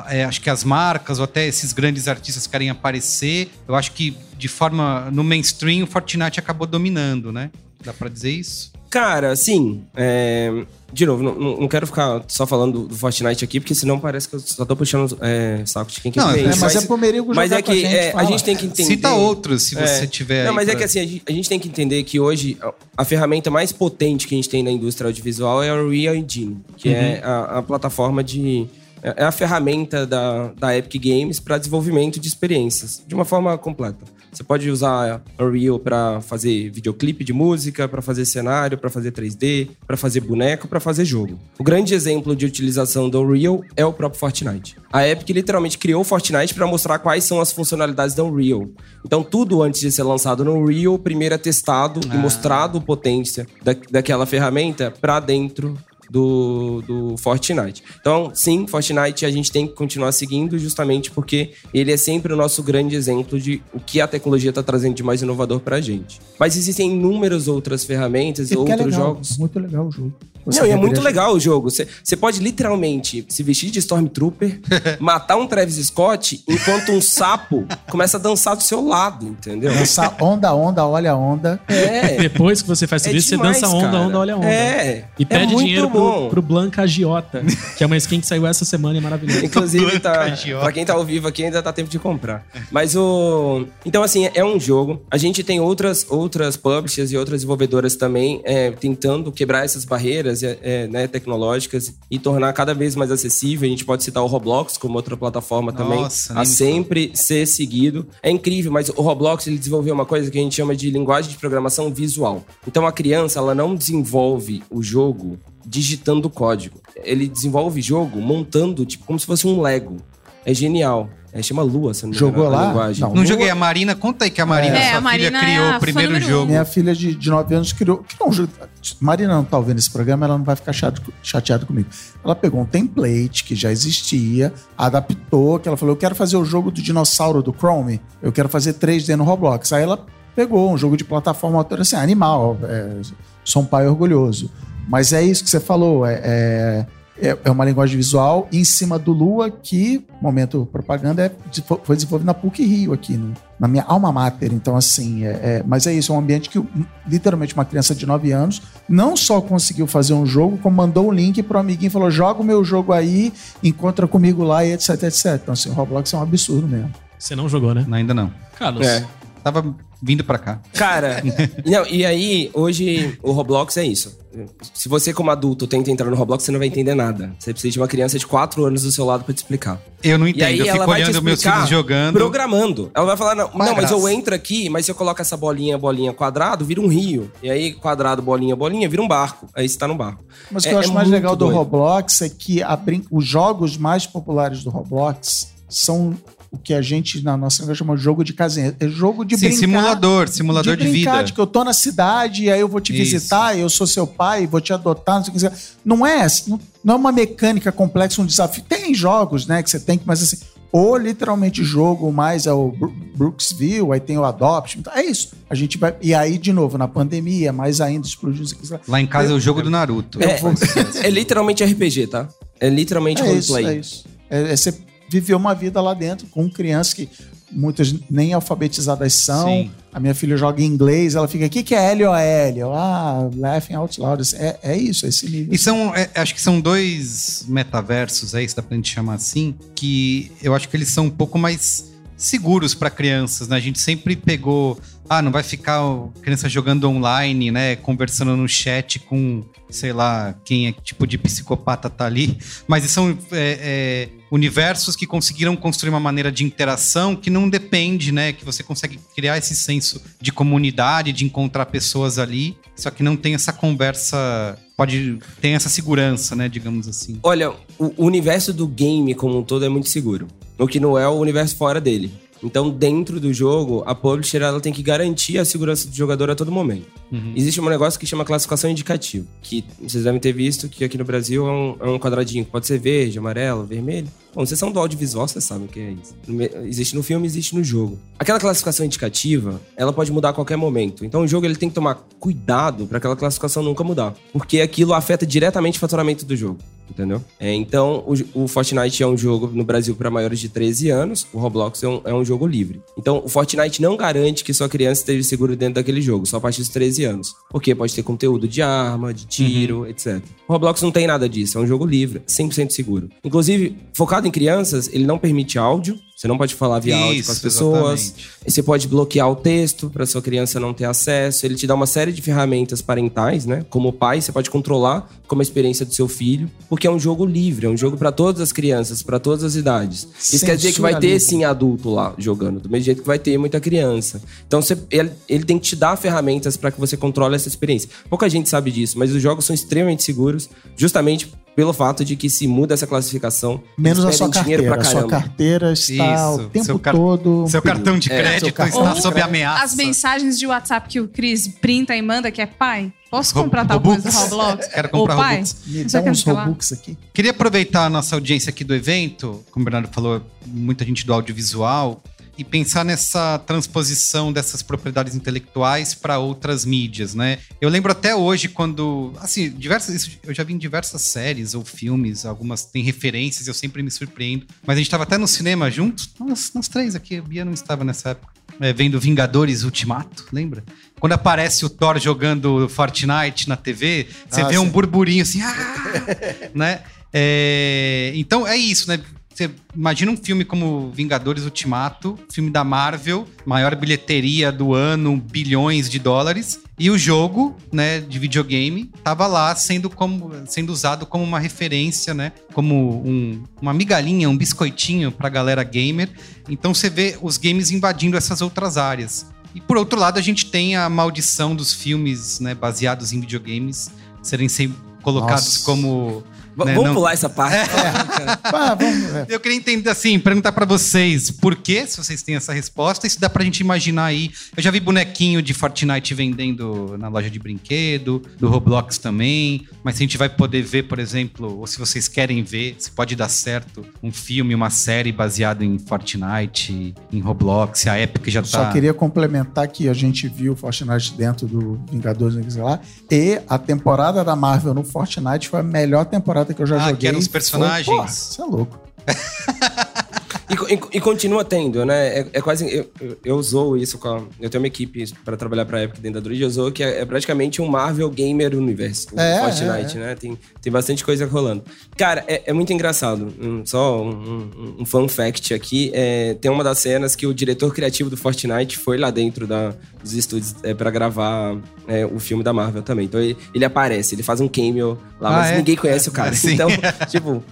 é, acho que as marcas ou até esses grandes artistas querem aparecer. Eu acho que de forma no mainstream o Fortnite acabou dominando, né? Dá pra dizer isso? Cara, sim. é, De novo, não, não- quero ficar só falando do, Fortnite aqui, porque senão parece que eu só tô puxando é, saco de quem quer Não, ver. é, É, mas, é pro Merigo mas é que gente, é, a gente tem que entender. Cita outros, se É. você tiver. Não, mas é pra- que assim, a gente, a gente tem que entender que hoje a, ferramenta mais potente que a gente tem na indústria audiovisual é o Real Engine, que é a, a plataforma de. É é a ferramenta da, da Epic Games para desenvolvimento de experiências, de uma forma completa. Você pode usar Unreal para fazer videoclipe de música, para fazer cenário, para fazer 3D, para fazer boneco, para fazer jogo. O grande exemplo de utilização do Unreal é o próprio Fortnite. A Epic literalmente criou o Fortnite para mostrar quais são as funcionalidades do Unreal. Então, tudo antes de ser lançado no Unreal, primeiro é testado e mostrado a potência da, daquela ferramenta para dentro do, do Fortnite. Então, sim, Fortnite a gente tem que continuar seguindo justamente porque ele é sempre o nosso grande exemplo de o que a tecnologia está trazendo de mais inovador pra gente. Mas existem inúmeras outras ferramentas e é outros legal, jogos. Muito legal o jogo. Você Não, e é muito jogar. legal o jogo. Você pode literalmente se vestir de Stormtrooper, matar um Travis Scott, enquanto um sapo começa a dançar do seu lado, entendeu? Dançar onda, onda, olha a onda. É. Depois que você faz tudo É isso, você dança onda, cara. onda, olha onda. É. E pede é muito dinheiro bom. pro, pro Blanca Agiota, que é uma skin que saiu essa semana e é maravilhosa. Inclusive, tá, Giota. pra quem tá ao vivo aqui, ainda tá tempo de comprar. Mas o. Então, assim, é um jogo. A gente tem outras, outras publishers e outras desenvolvedoras também é, tentando quebrar essas barreiras é, é, né, tecnológicas e tornar cada vez mais acessível. A gente pode citar o Roblox como outra plataforma também Nossa, nem a sempre ser seguido. É incrível, mas o Roblox ele desenvolveu uma coisa que a gente chama de linguagem de programação visual. Então a criança ela não desenvolve o jogo digitando código. Ele desenvolve jogo montando tipo como se fosse um Lego. É genial. É, chama Lua, eu não Jogou lá? linguagem. Não. Não Lua- joguei a Marina. Conta aí que a Marina, É, sua a Marina filha, é criou a o primeiro jogo. Minha filha de, de 9 anos criou. criou um jogo. Marina não tá ouvindo esse programa, ela não vai ficar chateada chateada comigo. Ela pegou um template que já existia, adaptou, que ela falou: Eu quero fazer o jogo do dinossauro do Chrome, eu quero fazer 3D no Roblox. Aí ela pegou um jogo de plataforma autora, assim, animal. é, sou um pai orgulhoso. Mas é isso que você falou, é, é, é- é uma linguagem visual em cima do Lua, que, momento propaganda, é, foi desenvolvido na PUC Rio, aqui, no- na minha alma mater. Então, assim, é, é- mas é isso, é um ambiente que literalmente uma criança de 9 anos não só conseguiu fazer um jogo, como mandou um link pro amiguinho e falou: joga o meu jogo aí, encontra comigo lá e etc, etc. Então, assim, o Roblox é um absurdo mesmo. Você não jogou, né? Não, ainda não. Carlos, É. Tava vindo pra cá. Cara, não, e aí, hoje, o Roblox é isso. Se você, como adulto, tenta entrar no Roblox, você não vai entender nada. Você precisa de uma criança de 4 anos do seu lado pra te explicar. Eu não E entendo. aí eu ela fico vai te olhando meus filhos jogando. Programando. Ela vai falar, não, é não mas eu entro aqui, mas se eu coloco essa bolinha, bolinha, quadrado, vira um rio. E aí, quadrado, bolinha, bolinha, vira um barco. Aí você tá no barco. Mas o É- que eu acho é mais legal do doido. Roblox é que a brin- os jogos mais populares do Roblox são o que a gente, na nossa língua, chama de jogo de casinha. É jogo de Sim, brincar. simulador, simulador de, brincar, vida. de que eu tô na cidade, e aí eu vou te Isso. visitar, eu sou seu pai, vou te adotar, não sei o que. dizer. Não é, não, não é uma mecânica complexa, um desafio. Tem jogos, né, que você tem que, mas assim, ou literalmente jogo mais é o Bro- Brooksville, aí tem o Adoption. então, É isso. A gente vai. E aí, de novo, na pandemia, mais ainda explodiu. Lá em casa é o jogo do Naruto. É, é literalmente RPG, tá? É literalmente É isso, roleplay. é isso. É, é você viver uma vida lá dentro com crianças que muitas nem alfabetizadas são. Sim. A minha filha joga em inglês, ela fica, o que, que é LOL? Eu, ah, laughing out loud. É, é isso, é esse nível. E são, é, acho que são dois metaversos aí, se dá pra gente chamar assim, que eu acho que eles são um pouco mais seguros para crianças, né? A gente sempre pegou, ah, não vai ficar criança jogando online, né? Conversando no chat com, sei lá, quem é tipo de psicopata tá ali. Mas são é, é, universos que conseguiram construir uma maneira de interação que não depende, né? Que você consegue criar esse senso de comunidade, de encontrar pessoas ali, só que não tem essa conversa. Pode. Tem essa segurança, né? Digamos assim. Olha, o universo do game como um todo é muito seguro. O que não é o universo fora dele. Então, dentro do jogo, a publisher ela tem que garantir a segurança do jogador a todo momento. Existe um negócio que chama classificação indicativa, que vocês devem ter visto que aqui no Brasil é um, é um quadradinho que pode ser verde, amarelo, vermelho. Bom, vocês são do audiovisual, vocês sabem o que é isso. Existe no filme, existe no jogo. Aquela classificação indicativa, ela pode mudar a qualquer momento. Então o jogo ele tem que tomar cuidado para aquela classificação nunca mudar, porque aquilo afeta diretamente o faturamento do jogo. Entendeu? É, então, o, o Fortnite é um jogo no Brasil para maiores de 13 anos, o Roblox é um, é um jogo livre. Então, o Fortnite não garante que sua criança esteja seguro dentro daquele jogo, só a partir dos 13 anos. Porque pode ter conteúdo de arma, de tiro, etc. O Roblox não tem nada disso, é um jogo livre, 100% seguro. Inclusive, focado em crianças, ele não permite áudio, você não pode falar via áudio com as Isso, pessoas. exatamente. Você pode bloquear o texto para sua criança não ter acesso. Ele te dá uma série de ferramentas parentais, né? Como pai, você pode controlar como a experiência do seu filho, porque é um jogo livre, é um jogo para todas as crianças, para todas as idades. Isso quer dizer que vai Censura ter sim adulto lá jogando, do mesmo jeito que vai ter muita criança. Então você- ele, ele tem que te dar ferramentas para que você controle essa experiência. Pouca gente sabe disso, mas os jogos são extremamente seguros, justamente pelo fato de que se muda essa classificação, Menos a sua carteira. A pra sua carteira está Isso. o tempo Seu todo. um Seu perigo. cartão de É, crédito seu cartão está de sob ameaça. As mensagens de WhatsApp que o Cris printa e manda, que é pai, posso comprar tal Robux. coisa do Roblox? Quero comprar Ou pai, Robux. Me dá uns? Robux aqui. Queria aproveitar a nossa audiência aqui do evento, como o Bernardo falou, muita gente do audiovisual, e pensar nessa transposição dessas propriedades intelectuais para outras mídias, né? Eu lembro até hoje quando, assim, diversas, eu já vi em diversas séries ou filmes, algumas têm referências, eu sempre me surpreendo. Mas a gente estava até no cinema juntos, nós, nós três aqui, a Bia não estava nessa época, é, vendo Vingadores Ultimato, lembra? Quando aparece o Thor jogando Fortnite na TV, você Ah, vê um sim. burburinho assim, ah! né? É, então é isso, né? Você imagina um filme como Vingadores Ultimato, filme da Marvel, maior bilheteria do ano, bilhões de dólares, e o jogo, né, de videogame, tava lá sendo como sendo usado como uma referência, né, como um- uma migalhinha, um biscoitinho pra galera gamer. Então você vê os games invadindo essas outras áreas. E por outro lado, a gente tem a maldição dos filmes, né, baseados em videogames serem colocados Nossa. como né, Vamos não- pular essa parte. Ah, vamos ver. eu queria entender assim, perguntar pra vocês por quê, se vocês têm essa resposta, e se dá pra gente imaginar aí. Eu já vi bonequinho de Fortnite vendendo na loja de brinquedo, do Roblox também, mas se a gente vai poder ver, por exemplo, ou se vocês querem ver, se pode dar certo, um filme, uma série baseado em Fortnite, em Roblox, a Epic já Eu Só tá. queria complementar que a gente viu o Fortnite dentro do Vingadores, sei lá, e a temporada da Marvel no Fortnite foi a melhor temporada que eu já Ah, joguei. que eram os Foi- personagens? Porra, Você é louco. E, e- e continua tendo, né? É, é quase. Eu, eu, isso com a, Eu tenho uma equipe para trabalhar pra Epic dentro da Druid, eu usou que é, é praticamente um Marvel Gamer Universe. O É, Fortnite, é, né? Tem, tem bastante coisa rolando. Cara, é, é muito engraçado. Um- só um, um- um fun fact aqui. é, tem uma das cenas que o diretor criativo do Fortnite foi lá dentro da, dos estúdios é, para gravar é, o filme da Marvel também. Então ele, ele aparece, ele faz um cameo lá, Ah, mas é? ninguém conhece o cara. É, sim. Então, tipo.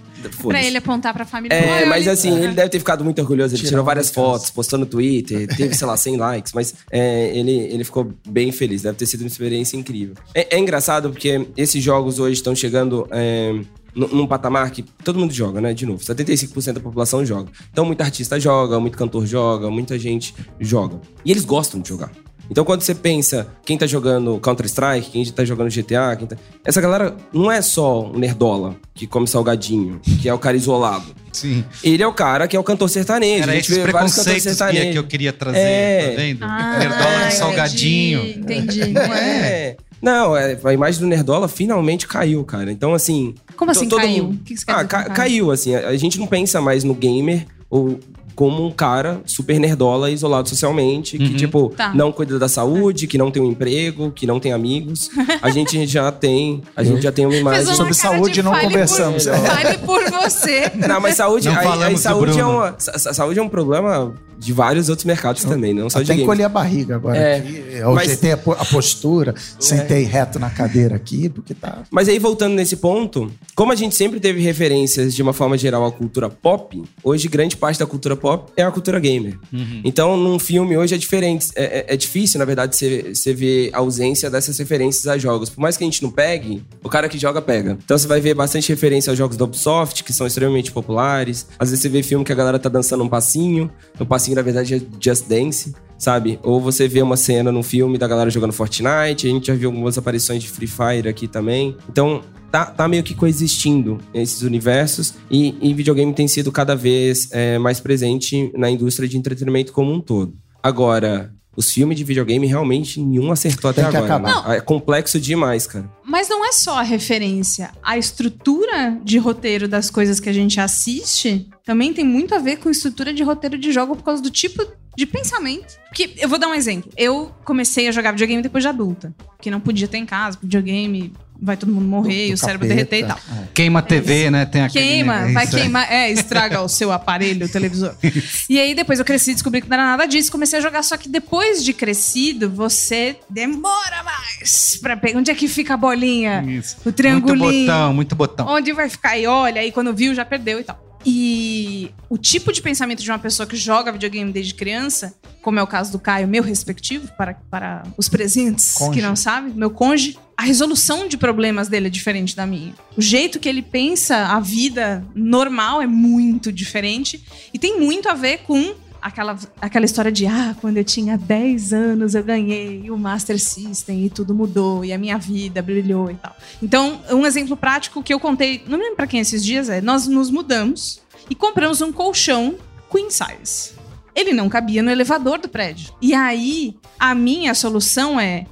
Pra ele apontar pra família. É, mas assim, ele deve ter ficado muito orgulhoso. Ele tirou uma várias fotos, postou no Twitter, teve, sei lá, 100 likes, mas é, ele, ele ficou bem feliz. Deve ter sido uma experiência incrível. É, é engraçado porque esses jogos hoje estão chegando. É, num num patamar que todo mundo joga, né? De novo, 75% da população joga. Então, muito artista joga, muito cantor joga, muita gente joga. E eles gostam de jogar. Então, quando você pensa quem tá jogando Counter-Strike, quem tá jogando GTA, quem tá... essa galera não é só um nerdola que come salgadinho, que é o cara isolado. Sim. Ele é o cara que é o cantor sertanejo. Era a gente esses vê vários cantores preconceitos sertanejos. que eu queria trazer, É. tá vendo? Ah, Nerdola de salgadinho. Entendi. É. Não, é, a imagem do Nerdola finalmente caiu, cara. Então, assim. Como assim caiu? mundo- O que que você quer ah, ca- caiu? assim. A, a gente não pensa mais no gamer ou como um cara super nerdola isolado socialmente, que, tipo, Tá. não cuida da saúde, que não tem um emprego, que não tem amigos. A gente já tem. A gente já tem uma imagem. uma Sobre saúde de não fale conversamos, Por, é. Fale por você. Não, mas saúde, Não aí- aí saúde, é uma, sa- sa- saúde é um problema de vários outros mercados também, não só de Tem que colher a barriga agora É, aqui. Eu mas- ajeitei a, a postura, sentei reto na cadeira aqui, porque tá. Mas aí, voltando nesse ponto, como a gente sempre teve referências de uma forma geral à cultura pop, hoje grande parte da cultura pop pop é a cultura gamer. Então, num filme hoje é diferente. É, é- é difícil, na verdade, você você ver a ausência dessas referências a jogos. Por mais que a gente não pegue, o cara que joga pega. Então você vai ver bastante referência aos jogos da Ubisoft, que são extremamente populares. Às vezes você vê filme que a galera tá dançando um passinho. O passinho, na verdade, é Just Dance. Sabe? Ou você vê uma cena num filme da galera jogando Fortnite, a gente já viu algumas aparições de Free Fire aqui também. Então, tá, tá meio que coexistindo esses universos e, e videogame tem sido cada vez é, mais presente na indústria de entretenimento como um todo. Agora, os filmes de videogame realmente nenhum acertou até agora. acabar. né? É complexo demais, cara. Mas não é só a referência. A estrutura de roteiro das coisas que a gente assiste também tem muito a ver com estrutura de roteiro de jogo por causa do tipo de pensamento. Porque eu vou dar um exemplo. Eu comecei a jogar videogame depois de adulta. Que não podia ter em casa, videogame vai todo mundo morrer e o cérebro capeta. derreter e tal. É. Queima a TV, né? Tem aquele, Queima, né? vai é. queimar. É, estraga o seu aparelho, o televisor. E aí depois eu cresci, descobri que não era nada disso, comecei a jogar. Só que depois de crescido, você demora mais pra pegar. Onde é que fica a bolinha? Isso. O triangulinho. Muito botão, muito botão. Onde vai ficar? E olha, aí quando viu, já perdeu e tal. E o tipo de pensamento de uma pessoa que joga videogame desde criança, como é o caso do Caio, meu respectivo, para, para os presentes Conge. que não sabem, meu cônjuge, a resolução de problemas dele é diferente da minha. O jeito que ele pensa a vida normal é muito diferente e tem muito a ver com aquela, aquela história de ah, quando eu tinha 10 anos eu ganhei o Master System e tudo mudou e a minha vida brilhou e tal. Então, um exemplo prático que eu contei, não lembro pra quem esses dias é, nós nos mudamos e compramos um colchão queen size. Ele não cabia no elevador do prédio. E aí, a minha solução é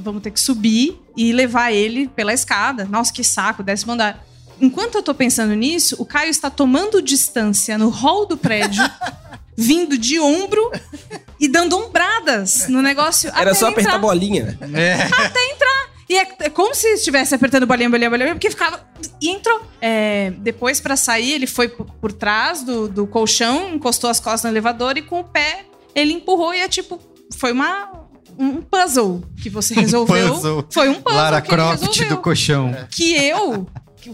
vamos ter que subir e levar ele pela escada. Nossa, que saco, décimo andar. Enquanto eu tô pensando nisso, o Caio está tomando distância no hall do prédio, vindo de ombro e dando ombradas no negócio. Era até só apertar a entrar. bolinha. E é, é como se estivesse apertando bolinha, bolinha, bolinha, porque ficava. E entrou. É, depois, pra sair, ele foi por, por trás do, do colchão, encostou as costas no elevador e com o pé ele empurrou e é tipo. Foi uma. Um puzzle que você resolveu. puzzle. Foi um puzzle. Lara que ele Croft resolveu. do colchão. Que eu,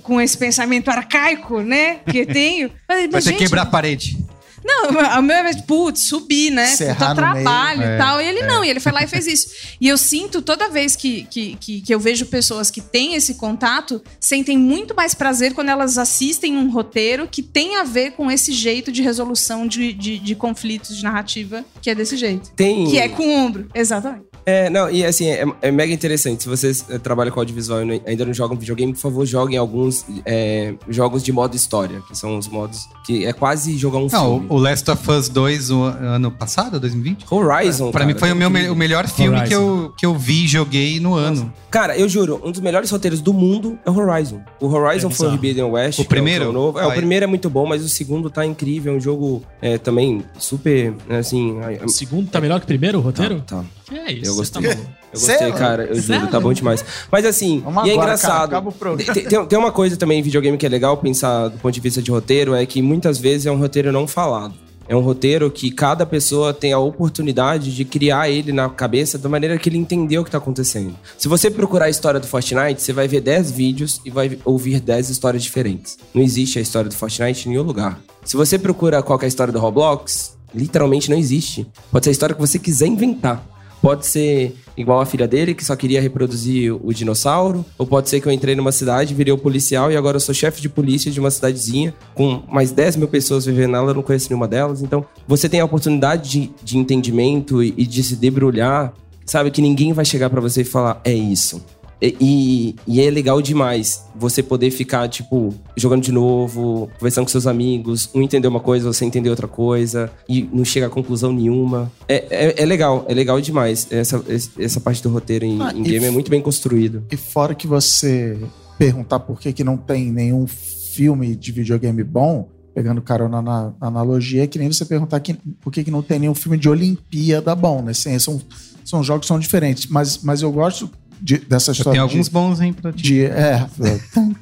com esse pensamento arcaico, né? Que tenho. falei, Vai mas, ter que gente, quebrar a parede. Não, a meu é putz, subir, né? Puta meio. trabalho É, e tal. E ele não, e ele foi lá e fez isso. E eu sinto toda vez que, que, que, que eu vejo pessoas que têm esse contato, sentem muito mais prazer quando elas assistem um roteiro que tem a ver com esse jeito de resolução de, de, de conflitos de narrativa, que é desse jeito. Tem. Que é com o ombro. Exatamente. É, não, e assim, é, é mega interessante. Se vocês eh, trabalham com audiovisual e ainda não jogam videogame, por favor, joguem alguns é, jogos de modo história, que são os modos que é quase jogar um Não, filme. o Last of Us 2 o ano passado, 2020? Horizon. Pra cara, mim foi o, meu, me- o melhor filme que eu, que eu vi e joguei no ano. Cara, eu juro, um dos melhores roteiros do mundo é o Horizon. O Horizon É foi o. Forbidden West. O é primeiro? jogo novo. É, o é. primeiro é muito bom, mas o segundo tá incrível. É um jogo é, também super, assim... ai, O segundo tá melhor que o primeiro, o roteiro? Tá, tá. É isso? Eu gostei. tá. Eu gostei, Sério? cara. Eu juro, Sério? tá bom demais. Mas assim, Vamos e é agora, engraçado. cara. Tem, tem- tem uma coisa também em videogame que é legal pensar do ponto de vista de roteiro, é que muitas vezes é um roteiro não falado. É um roteiro que cada pessoa tem a oportunidade de criar ele na cabeça da maneira que ele entendeu o que tá acontecendo. Se você procurar a história do Fortnite, você vai ver 10 vídeos e vai ouvir 10 histórias diferentes. Não existe a história do Fortnite em nenhum lugar. Se você procura qual que é a história do Roblox, literalmente não existe. Pode ser a história que você quiser inventar. Pode ser igual a filha dele, que só queria reproduzir o dinossauro. Ou pode ser que eu entrei numa cidade, virei o policial e agora eu sou chefe de polícia de uma cidadezinha com mais 10 mil pessoas vivendo nela, eu não conheço nenhuma delas. Então, você tem a oportunidade de, de entendimento e, e de se debrulhar. Sabe que ninguém vai chegar pra você e falar, é isso. E, e- é legal demais você poder ficar, tipo, jogando de novo, conversando com seus amigos, um entender uma coisa, você entender outra coisa, e não chega a conclusão nenhuma. É, é, é legal, é legal demais. Essa, essa parte do roteiro em, Ah, em game é muito bem construído. E fora que você perguntar por que, que não tem nenhum filme de videogame bom, pegando carona na, na analogia, é que nem você perguntar que, por que, que não tem nenhum filme de Olimpíada bom, né? Assim, são, são jogos que são diferentes, mas, mas eu gosto de- dessa história. de- alguns bons, hein, pra ti. de, é, tan,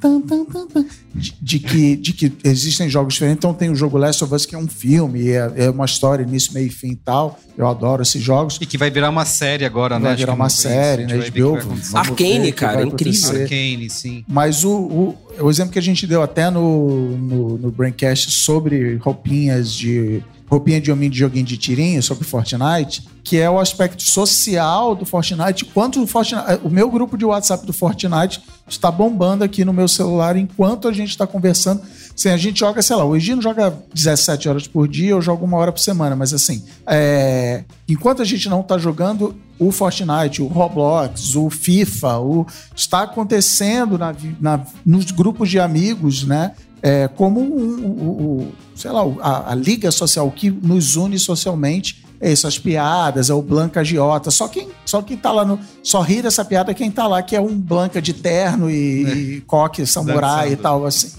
de, de que, de que existem jogos diferentes. Então tem o jogo Last of Us, que é um filme, é, é uma história, início, meio e fim e tal. Eu adoro esses jogos. E que vai virar uma série agora, né? Vai Acho virar uma série, né? vai HBO. vai Arcane, cara, vai incrível. acontecer. Arcane, sim. Mas o, o, o exemplo que a gente deu até no, no, no Braincast sobre roupinhas de. Roupinha de homem de joguinho de tirinho sobre Fortnite, que é o aspecto social do Fortnite. Quanto o Fortnite. O meu grupo de WhatsApp do Fortnite está bombando aqui no meu celular enquanto a gente está conversando. Assim, a gente joga, sei lá, o Egino joga 17 horas por dia, eu jogo uma hora por semana, mas assim, é, enquanto a gente não está jogando o Fortnite, o Roblox, o FIFA, o, está acontecendo na na- nos grupos de amigos, né? É, como um, um- um- sei lá, a, a liga social o que nos une socialmente. É isso, as piadas, é o Blanca Giota. Só quem, só quem tá lá no. Só ri dessa piada é quem tá lá, que é um Blanca de terno e, e coque samurai e Dançando. tal, assim.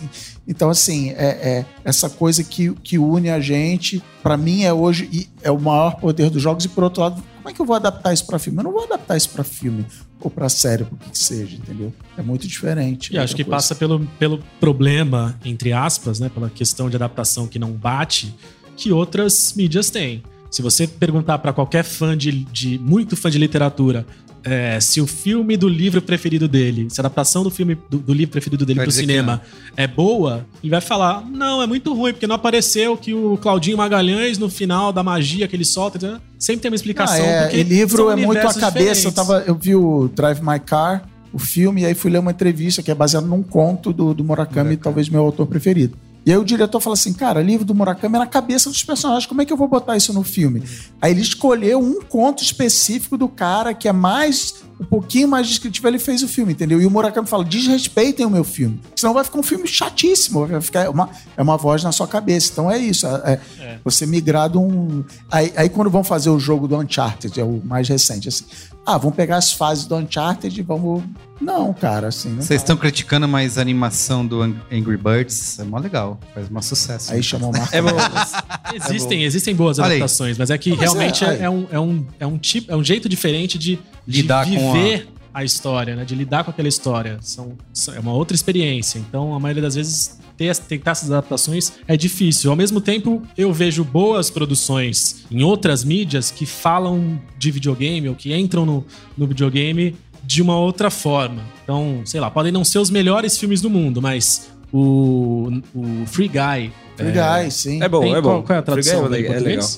Então, assim, é, é essa coisa que, que une a gente, pra mim é hoje e é o maior poder dos jogos. E por outro lado, como é que eu vou adaptar isso pra filme? Eu não vou adaptar isso pra filme ou pra série, o que que seja, entendeu? É muito diferente. E acho que coisa. passa pelo, pelo problema, entre aspas, né? Pela questão de adaptação que não bate, que outras mídias têm. Se você perguntar pra qualquer fã de, de- muito fã de literatura é, se o filme do livro preferido dele, se a adaptação do filme do, do livro preferido dele dizer que cinema é boa, ele vai falar: não, é muito ruim, porque não apareceu que o Claudinho Magalhães, no final da magia que ele solta, entendeu? Sempre tem uma explicação. Ah, é, porque e livro é muito a cabeça. Eu, tava, eu vi o Drive My Car, o filme, e aí fui ler uma entrevista que é baseada num conto do, do Murakami, talvez meu autor preferido. E aí o diretor fala assim, cara, livro do Murakami é na cabeça dos personagens, como é que eu vou botar isso no filme? Aí ele escolheu um conto específico do cara que é mais, um pouquinho mais descritivo, ele fez o filme, entendeu? E o Murakami fala, desrespeitem o meu filme, senão vai ficar um filme chatíssimo, vai ficar é uma, é uma voz na sua cabeça. Então é isso, é, é você migrar de um... Aí, aí quando vão fazer o jogo do Uncharted, é o mais recente, assim, ah, vamos pegar as fases do Uncharted e vamos... Não, cara, assim... Vocês estão criticando, mas a animação do Ang- Angry Birds é mó legal. Faz mó sucesso. Aí chamou o Marco. É bom. Existem, existem boas Olha aí. adaptações, mas é que mas realmente é, é, aí. é um, é, um, é, um tipo, é um jeito diferente de, de Lidar com viver a... história, né? De lidar com aquela história. São, são- é uma outra experiência. Então, a maioria das vezes, ter, as- tentar essas adaptações é difícil. Ao mesmo tempo, eu vejo boas produções em outras mídias que falam de videogame ou que entram no, no videogame de uma outra forma. Então, sei lá, podem não ser os melhores filmes do mundo, mas o, o Free Guy. Free é, Guy, sim. É bom, tem- é bom. Qual, qual é a tradução Free Guy dele em é legal.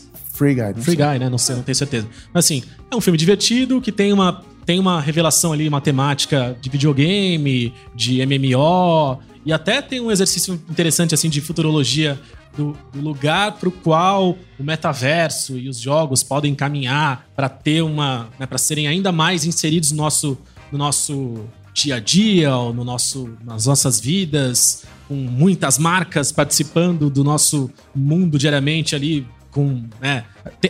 Free Guy. Free sei. Guy, né? Não sei, não tenho certeza. Mas assim, é um filme divertido que tem uma, tem uma revelação ali, uma temática de videogame, de MMO, e até tem um exercício interessante assim de futurologia do, do lugar para o qual o metaverso e os jogos podem caminhar para ter uma, né, para serem ainda mais inseridos no nosso, no nosso dia a dia, ou no nosso, nas nossas vidas, com muitas marcas participando do nosso mundo diariamente ali, com né,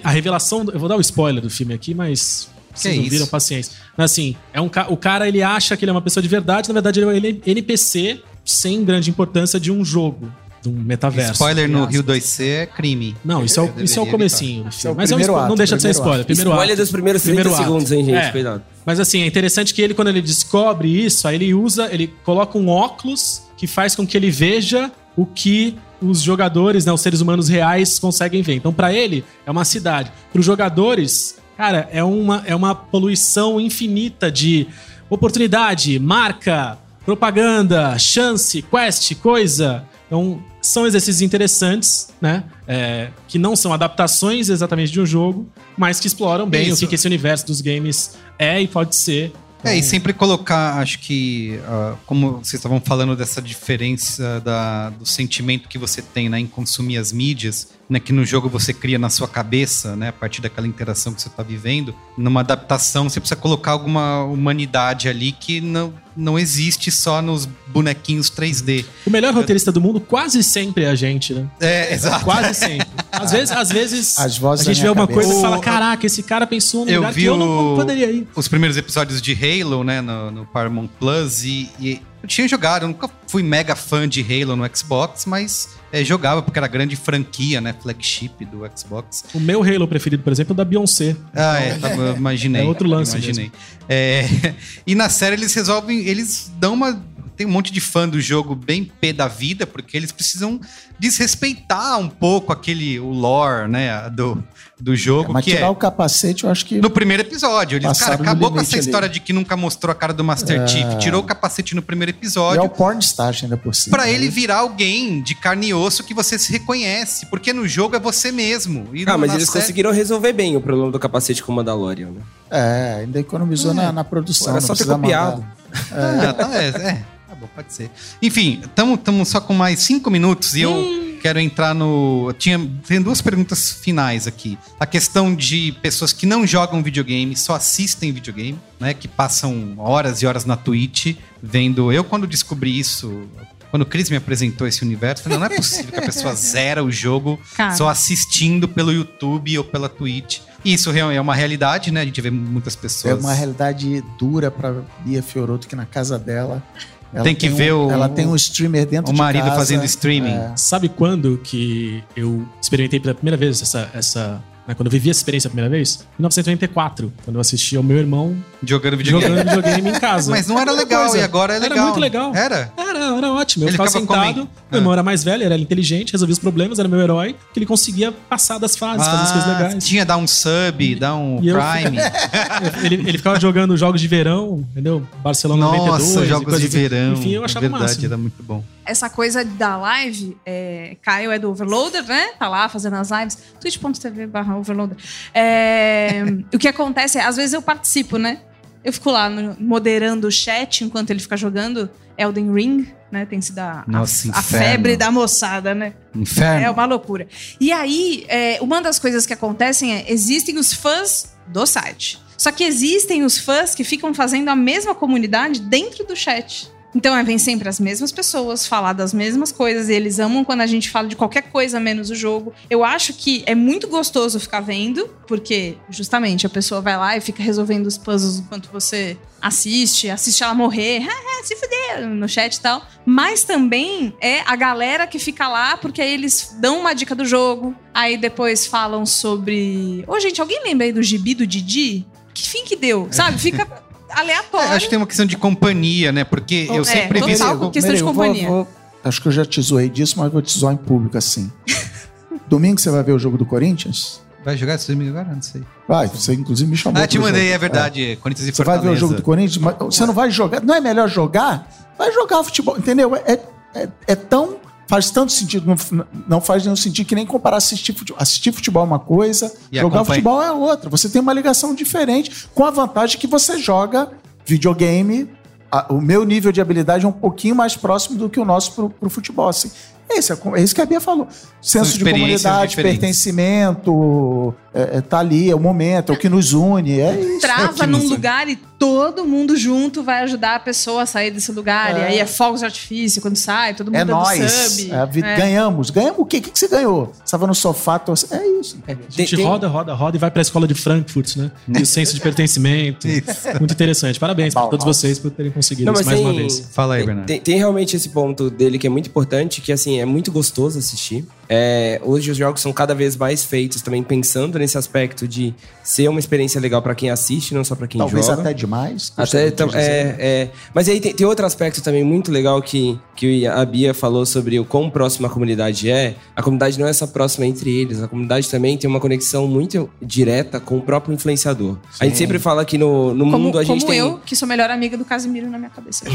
a revelação. do- eu vou dar o spoiler do filme aqui, mas vocês não viram paciência. Mas assim, é um, o cara ele acha que ele é uma pessoa de verdade, na verdade ele é um NPC sem grande importância de um jogo, de um metaverso. Spoiler no Rio aspas. 2C é crime. Não, isso é, o, isso é o comecinho do é filme. o Mas é um spo- não ato, deixa de ser primeiro spoiler. ato. Primeiro Spoiler ato. dos primeiros 30 Primeiro ato. segundos, hein, gente? É. Cuidado. Mas assim, é interessante que ele, quando ele descobre isso, aí ele usa, ele coloca um óculos que faz com que ele veja o que os jogadores, né, os seres humanos reais conseguem ver. Então, pra ele, é uma cidade. Para os jogadores, cara, é uma, é uma poluição infinita de oportunidade, marca, propaganda, chance, quest, coisa. Então, são exercícios interessantes, né? É, que não são adaptações exatamente de um jogo, mas que exploram bem Isso. o que, que esse universo dos games é e pode ser. É, e sempre colocar, acho que, ah, como vocês estavam falando dessa diferença da- do sentimento que você tem né, em consumir as mídias, né, que no jogo você cria na sua cabeça, né, a partir daquela interação que você está vivendo, numa adaptação você precisa colocar alguma humanidade ali que não, não existe só nos bonequinhos 3D. O melhor roteirista do mundo quase sempre é a gente, né? É, exato. Quase sempre. Às vezes, às vezes As vozes a gente vê alguma cabeça. coisa e fala: caraca, esse cara pensou num Eu lugar vi que eu não o- poderia ir. os primeiros episódios de Halo, né, no, no Paramount Plus, e, e Eu tinha jogado, eu nunca fui mega fã de Halo no Xbox, mas é, jogava porque era grande franquia, né? Flagship do Xbox. O meu Halo preferido, por exemplo, é o da Beyoncé. Ah, é, tá, imaginei. É outro lance Imaginei. É, e na série eles resolvem, eles dão uma. Tem um monte de fã do jogo bem pé da vida, porque eles precisam desrespeitar um pouco aquele, o lore, né, do, do jogo. Mas que tirar é, o capacete, eu acho que. no primeiro episódio. Eles, cara, acabou com essa ali. história de que nunca mostrou a cara do Master É. Chief, tirou o capacete no primeiro E é episódio. o pornstar ainda por cima. Pra ele né? virar alguém de carne e osso que você se reconhece. Porque no jogo é você mesmo. E Ah, mas eles série- conseguiram resolver bem o problema do capacete com o Mandalorian, né? É, ainda economizou na, na produção. Era só ter copiado. mandar. Ah, tá, é, é. Bom, pode ser. Enfim, estamos só com mais cinco minutos e eu quero entrar no. Tinha, tem duas perguntas finais aqui. A questão de pessoas que não jogam videogame, só assistem videogame, né? Que passam horas e horas na Twitch vendo. Eu, quando descobri isso. Quando o Chris me apresentou esse universo, falei, não, não é possível que a pessoa zera o jogo Cara. só assistindo pelo YouTube ou pela Twitch. E isso é uma realidade, né? A gente vê muitas É pessoas. uma realidade dura pra Bia Fioroto, que na casa dela. Ela Tem que um- ver o- Ela tem um streamer dentro o de marido casa. fazendo streaming. É. Sabe quando que eu experimentei pela primeira vez essa. essa né, quando eu vivi essa experiência a primeira vez? Em 1994, quando eu assisti ao meu irmão Jogando videogame. jogando videogame em casa. Mas não era legal, coisa, e agora é era legal. muito legal. Era? Era, era ótimo. Eu Ele ficava sentado, comendo. meu irmão era mais velho, era inteligente, resolvia os problemas, era meu herói, que ele conseguia passar das fases, fazer as coisas Ah, legais. Tinha dar um sub, dar um E eu- Prime. ele, ele ficava jogando jogos de verão, entendeu? Barcelona Nossa, 92. e jogos de assim. verão. Enfim, eu é achava verdade, massa. era muito bom. Essa coisa da live, é, Caio é do Overloader, né? Tá lá fazendo as lives. twitch.tv barra Overloader. É, o que acontece é, às vezes eu participo, né? Eu fico lá no- moderando o chat enquanto ele fica jogando Elden Ring, né? Tem sido a, a- Nossa, a inferno. febre da moçada, né? Inferno. É uma loucura. E aí, é, uma das coisas que acontecem é: existem os fãs do site. Só que existem os fãs que ficam fazendo a mesma comunidade dentro do chat. Então, é, vem sempre as mesmas pessoas falar das mesmas coisas e eles amam quando a gente fala de qualquer coisa menos o jogo. Eu acho que é muito gostoso ficar vendo, porque justamente a pessoa vai lá e fica resolvendo os puzzles enquanto você assiste, assiste ela morrer, "Ah, se fuder, no chat e tal. Mas também é a galera que fica lá porque aí eles dão uma dica do jogo, aí depois falam sobre. Ô, gente, alguém lembra aí do gibi do Didi? Que fim que deu? Sabe? Fica É, aleatório. acho que tem uma questão de companhia, né? Porque eu É, sempre vi. total. Questão de Merigo, vou- companhia. vou- acho que eu já te zoei disso, mas vou te zoar em público assim. Domingo você vai ver o jogo do Corinthians? Vai jogar esse domingo agora? Não sei. Vai, você inclusive me chamou. Ah, te mandei, jogo. é verdade. Corinthians e Você vai ver o Fortaleza. jogo do Corinthians, mas você não vai jogar. Não é melhor jogar? Vai jogar futebol, entendeu? É, é, é tão. Faz tanto sentido, não, não faz nenhum sentido que nem comparar assistir futebol. Assistir futebol é uma coisa, E jogar acompanha- futebol é outra. Você tem uma ligação diferente, com a vantagem que você joga videogame. a- o meu nível de habilidade é um pouquinho mais próximo do que o nosso pro, pro futebol. Assim. Esse é, co- é isso que a Bia falou. Senso de comunidade, diferentes. pertencimento, é, é, tá ali, é o momento, é o que nos une. É isso. Trava num lugar e todo mundo junto vai ajudar a pessoa a sair desse lugar. E aí é fogos de artifício quando sai, todo mundo É nós. É, É. Ganhamos. Ganhamos o quê? O que, que você ganhou? Você estava no sofá, torce... É isso. A gente roda, roda, roda e vai pra escola de Frankfurt, né? E o senso de pertencimento. Muito interessante. Parabéns pra todos vocês por terem conseguido Não, isso mais tem, uma vez. Fala aí, tem- Bernardo. Tem, tem realmente esse ponto dele que é muito importante, que assim, é muito gostoso assistir. É, hoje os jogos são cada vez mais feitos também pensando nesse aspecto de ser uma experiência legal pra quem assiste, não só pra quem Talvez joga. até demais. Até, de é, é. Mas aí tem, tem outro aspecto também muito legal que, que a Bia falou sobre o quão próxima a comunidade é. A comunidade não é só próxima entre eles, a comunidade também tem uma conexão muito direta com o próprio influenciador. A gente sempre fala que no, no Como, mundo a gente como tem. eu, que sou melhor amiga do Casimiro na minha cabeça.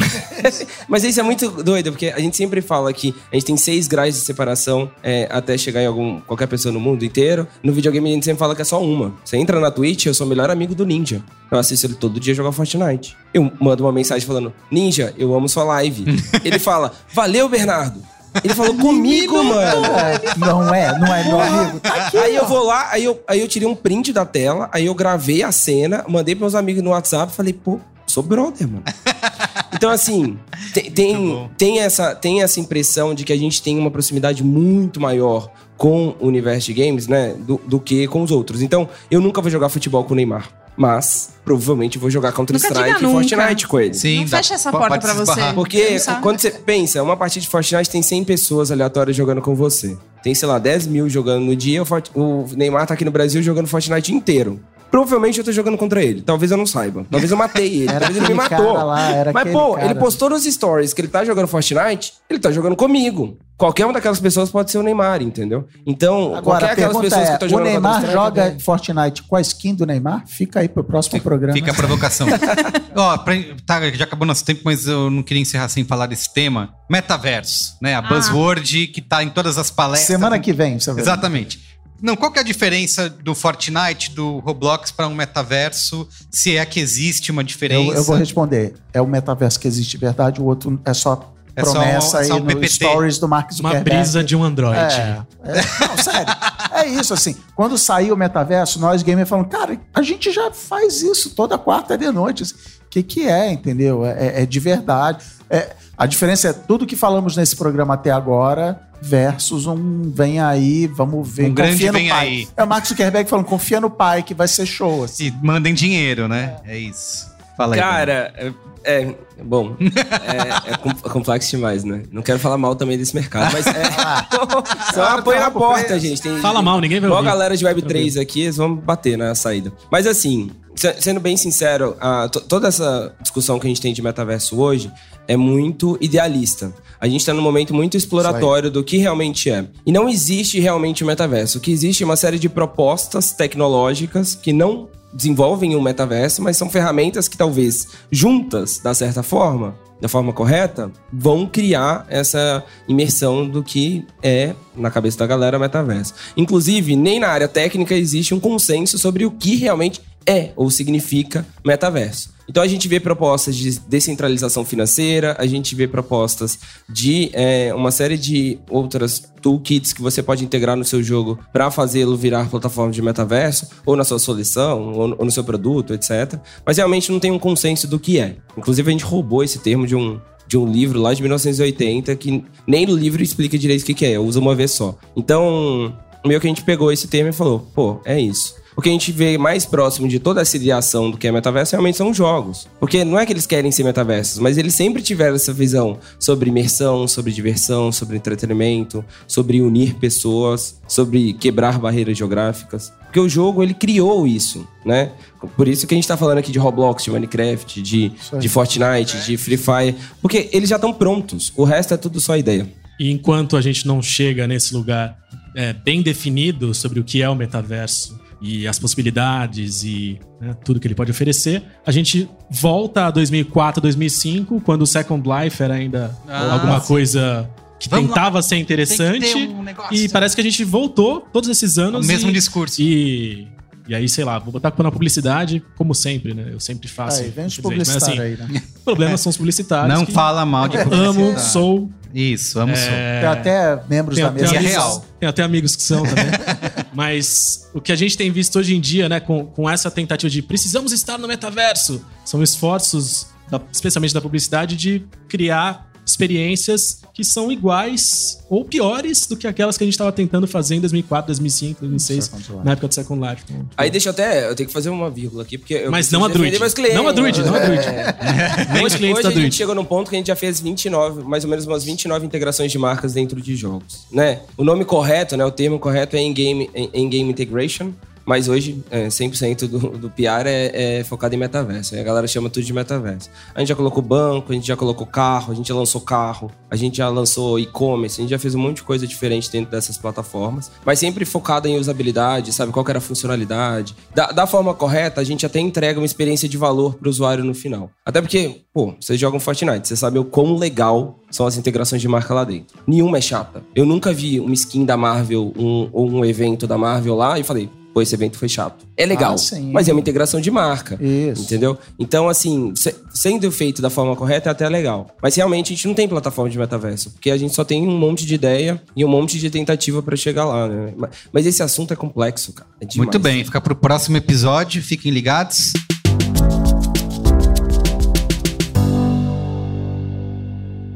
Mas isso é muito doido, porque a gente sempre fala que a gente tem seis graus de separação até chegar em algum, qualquer pessoa no mundo inteiro. No videogame a gente sempre fala que é só uma. Você entra na Twitch, eu sou o melhor amigo do Ninja. Eu assisto ele todo dia jogar Fortnite. Eu mando uma mensagem falando, Ninja, eu amo sua live. ele fala, valeu, Bernardo. Ele falou comigo, mano. Não é, não é, meu amigo. Tá aqui, Aí eu vou lá, aí eu, aí eu tirei um print da tela, aí eu gravei a cena, mandei pros meus amigos no WhatsApp falei, pô, sou brother, mano. Então, assim, tem, tem, tem essa, tem essa impressão de que a gente tem uma proximidade muito maior com o universo de games, né, do, do que com os outros. Então, eu nunca vou jogar futebol com o Neymar. Mas, provavelmente, vou jogar Counter-Strike e. Fortnite com ele. Sim, Não dá- fecha essa po- porta pra você. Porque quando você pensa, uma partida de Fortnite tem 100 pessoas aleatórias jogando com você. Tem, sei lá, 10 mil jogando no dia. O Neymar tá aqui no Brasil jogando Fortnite inteiro. Provavelmente eu tô jogando contra ele. Talvez eu não saiba. Talvez eu matei ele. Era Talvez ele me matou. cara lá, era Mas, pô, cara. ele postou nos stories que ele tá jogando Fortnite, ele tá jogando comigo. Qualquer uma daquelas pessoas pode ser o Neymar, entendeu? Então, Agora, qualquer a aquelas pessoas que é, estão o jogando Neymar Counter-Strike joga também. Fortnite com a skin do Neymar? Fica aí pro próximo programa. Fica a provocação. Ó, pra- tá, já acabou nosso tempo, mas eu não queria encerrar sem falar desse tema. Metaverso, né? A buzzword que tá em todas as palestras. Semana que vem, você vai ver. Exatamente. Não, qual que é a diferença do Fortnite, do Roblox para um metaverso? Se é que existe uma diferença? Eu, eu vou responder. É o metaverso que existe de verdade, o outro é só É só- promessa só aí um no PPT. stories do Mark Uma Zuckerberg. brisa de um Android. É, é, não, sério. É isso, assim. Quando saiu o metaverso, nós gamers falamos, cara, a gente já faz isso toda quarta de noite. O que, que é, entendeu? É, é- é de verdade. É, a diferença é tudo que falamos nesse programa até agora versus um vem aí, vamos ver. Um grande confia no vem pai. aí. É o Mark Zuckerberg falando, confia no pai que vai ser show. Assim. E mandem dinheiro, né? É isso. Fala aí. Cara, é, é- bom, é, é é complexo demais, né? Não quero falar mal também desse mercado, mas é. Só apoio na porta, gente. Tem, Fala mal, ninguém vai Igual a ouvir. galera de Web3 aqui, eles vão bater na saída. Mas assim, se- sendo bem sincero, a- to- toda essa discussão que a gente tem de metaverso hoje é muito idealista. A gente está num momento muito exploratório do que realmente é. E não existe realmente o metaverso. O que existe é uma série de propostas tecnológicas que não desenvolvem um metaverso, mas são ferramentas que talvez juntas, da certa forma, da forma correta, vão criar essa imersão do que é, na cabeça da galera, metaverso. Inclusive, nem na área técnica existe um consenso sobre o que realmente é ou significa metaverso. Então a gente vê propostas de descentralização financeira, a gente vê propostas de é, uma série de outras toolkits que você pode integrar no seu jogo para fazê-lo virar plataforma de metaverso, ou na sua solução, ou no- seu produto, etc. Mas realmente não tem um consenso do que é. Inclusive a gente roubou esse termo de um, de um livro lá de 1980 que nem no livro explica direito o que, que é, usa uma vez só. Então, meio que a gente pegou esse termo e falou, pô, é isso. O que a gente vê mais próximo de toda essa ideação do que é metaverso realmente são os jogos. Porque não é que eles querem ser metaversos, mas eles sempre tiveram essa visão sobre imersão, sobre diversão, sobre entretenimento, sobre unir pessoas, sobre quebrar barreiras geográficas. Porque o jogo, ele criou isso, né? Por isso que a gente tá falando aqui de Roblox, de Minecraft, de, de Fortnite, de Free Fire. Porque eles já estão prontos. O resto é tudo só ideia. E enquanto a gente não chega nesse lugar é, bem definido sobre o que é o metaverso e as possibilidades e né, tudo que ele pode oferecer, a gente volta a 2004, 2005, quando o Second Life era ainda Ah, alguma coisa que Vamos lá. tentava ser interessante. Tem que ter um negócio. E parece que a gente voltou todos esses o anos. mesmo e, discurso. E, e aí, sei lá, vou botar na publicidade, como sempre, né? Eu sempre faço. Aí, vem os infelizmente, mas, publicitários assim, aí, né? Problemas são os publicitários. Não que fala mal de Amo, sou. Isso, amo sou. é, Tem até membros tem, da tem mesa. é amigos, real. tem até amigos que são também. Mas o que a gente tem visto hoje em dia, né, com, com essa tentativa de precisamos estar no metaverso, são esforços, da- especialmente da publicidade, de criar experiências que são iguais ou piores do que aquelas que a gente estava tentando fazer em 2004, 2005, 2006, Second Life. na época do Second Life. Aí deixa eu até. Eu tenho que fazer uma vírgula aqui, porque. Eu Mas não a Druid. clientes. Não a Druid, não a Druid. É. Nem os Hoje, clientes hoje da a gente Druid. chegou num ponto que a gente já fez 29, mais ou menos umas 29 integrações de marcas dentro de jogos, né? O nome correto, né? O termo correto é in-game in -game integration. Mas hoje, é, 100% do, do PR é, é focado em metaverso. A galera chama tudo de metaverso. A gente já colocou banco, a gente já colocou carro, a gente já lançou carro, a gente já lançou e-commerce, a gente já fez um monte de coisa diferente dentro dessas plataformas. Mas sempre focado em usabilidade, sabe? Qual era a funcionalidade. Da, da forma correta, a gente até entrega uma experiência de valor para o usuário no final. Até porque, pô, vocês jogam Fortnite, você sabe o quão legal são as integrações de marca lá dentro. Nenhuma é chata. Eu nunca vi uma skin da Marvel um, ou um evento da Marvel lá e falei, pô, esse evento foi chato. É legal, Ah, sim. mas é uma integração de marca. Isso. Entendeu? Então, assim, se- sendo feito da forma correta é até legal. Mas realmente a gente não tem plataforma de metaverso, porque a gente só tem um monte de ideia e um monte de tentativa pra chegar lá, né? Mas- Mas esse assunto é complexo, cara. É. Muito bem, fica pro próximo episódio, fiquem ligados.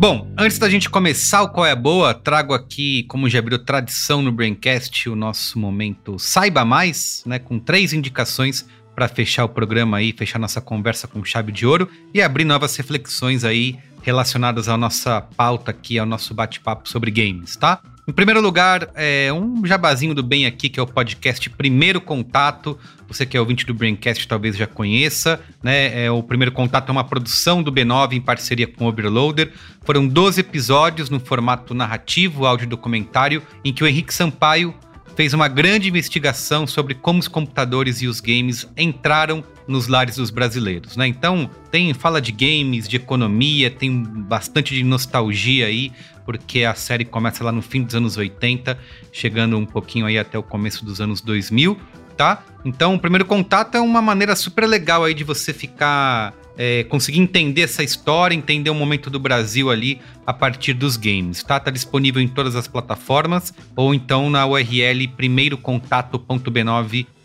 Bom, antes da gente começar o Qual é a Boa, trago aqui, como já virou tradição no Braincast, o nosso momento Saiba Mais, né? Com três indicações para fechar o programa aí, fechar nossa conversa com chave de ouro e abrir novas reflexões aí relacionadas à nossa pauta aqui, ao nosso bate-papo sobre games, tá? Em primeiro lugar, é um jabazinho do bem aqui, que é o podcast Primeiro Contato. Você que é ouvinte do Braincast talvez já conheça, né? É, o Primeiro Contato é uma produção do B9 em parceria com o Overloader. Foram 12 episódios no formato narrativo, áudio documentário, em que o Henrique Sampaio fez uma grande investigação sobre como os computadores e os games entraram nos lares dos brasileiros, né? Então, tem fala de games, de economia, tem bastante de nostalgia aí, porque a série começa lá no fim dos anos 80, chegando um pouquinho aí até o começo dos anos 2000, tá? Então, o primeiro contato é uma maneira super legal aí de você ficar é, conseguir entender essa história, entender o momento do Brasil ali a partir dos games, tá? Tá disponível em todas as plataformas ou então na URL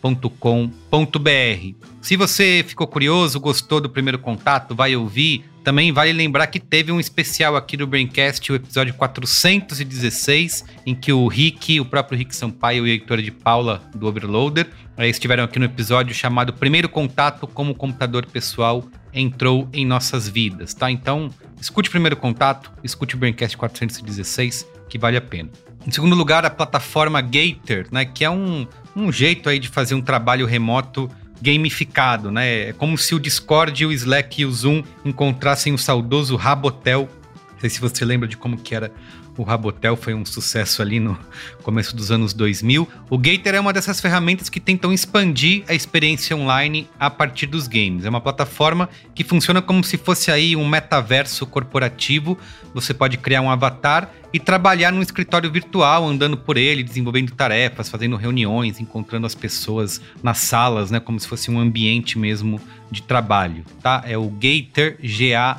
primeirocontato.b9.com.br. Se você ficou curioso, gostou do primeiro contato, vai ouvir, também vale lembrar que teve um especial aqui do Braincast, o episódio 416, em que o Rick, o próprio Rick Sampaio e a editora de Paula do Overloader estiveram aqui no episódio chamado Primeiro Contato como o computador pessoal entrou em nossas vidas, tá? Então, escute o Primeiro Contato, escute o Braincast 416, que vale a pena. Em segundo lugar, a plataforma Gator, né, que é um, um jeito aí de fazer um trabalho remoto gamificado, né? É como se o Discord, o Slack e o Zoom encontrassem o saudoso Rabotel. Não sei se você lembra de como que era o Rabotel, foi um sucesso ali no começo dos anos 2000. O Gator é uma dessas ferramentas que tentam expandir a experiência online a partir dos games. É uma plataforma que funciona como se fosse aí um metaverso corporativo. Você pode criar um avatar e trabalhar num escritório virtual, andando por ele, desenvolvendo tarefas, fazendo reuniões, encontrando as pessoas nas salas, né, como se fosse um ambiente mesmo de trabalho, tá? É o Gator, G A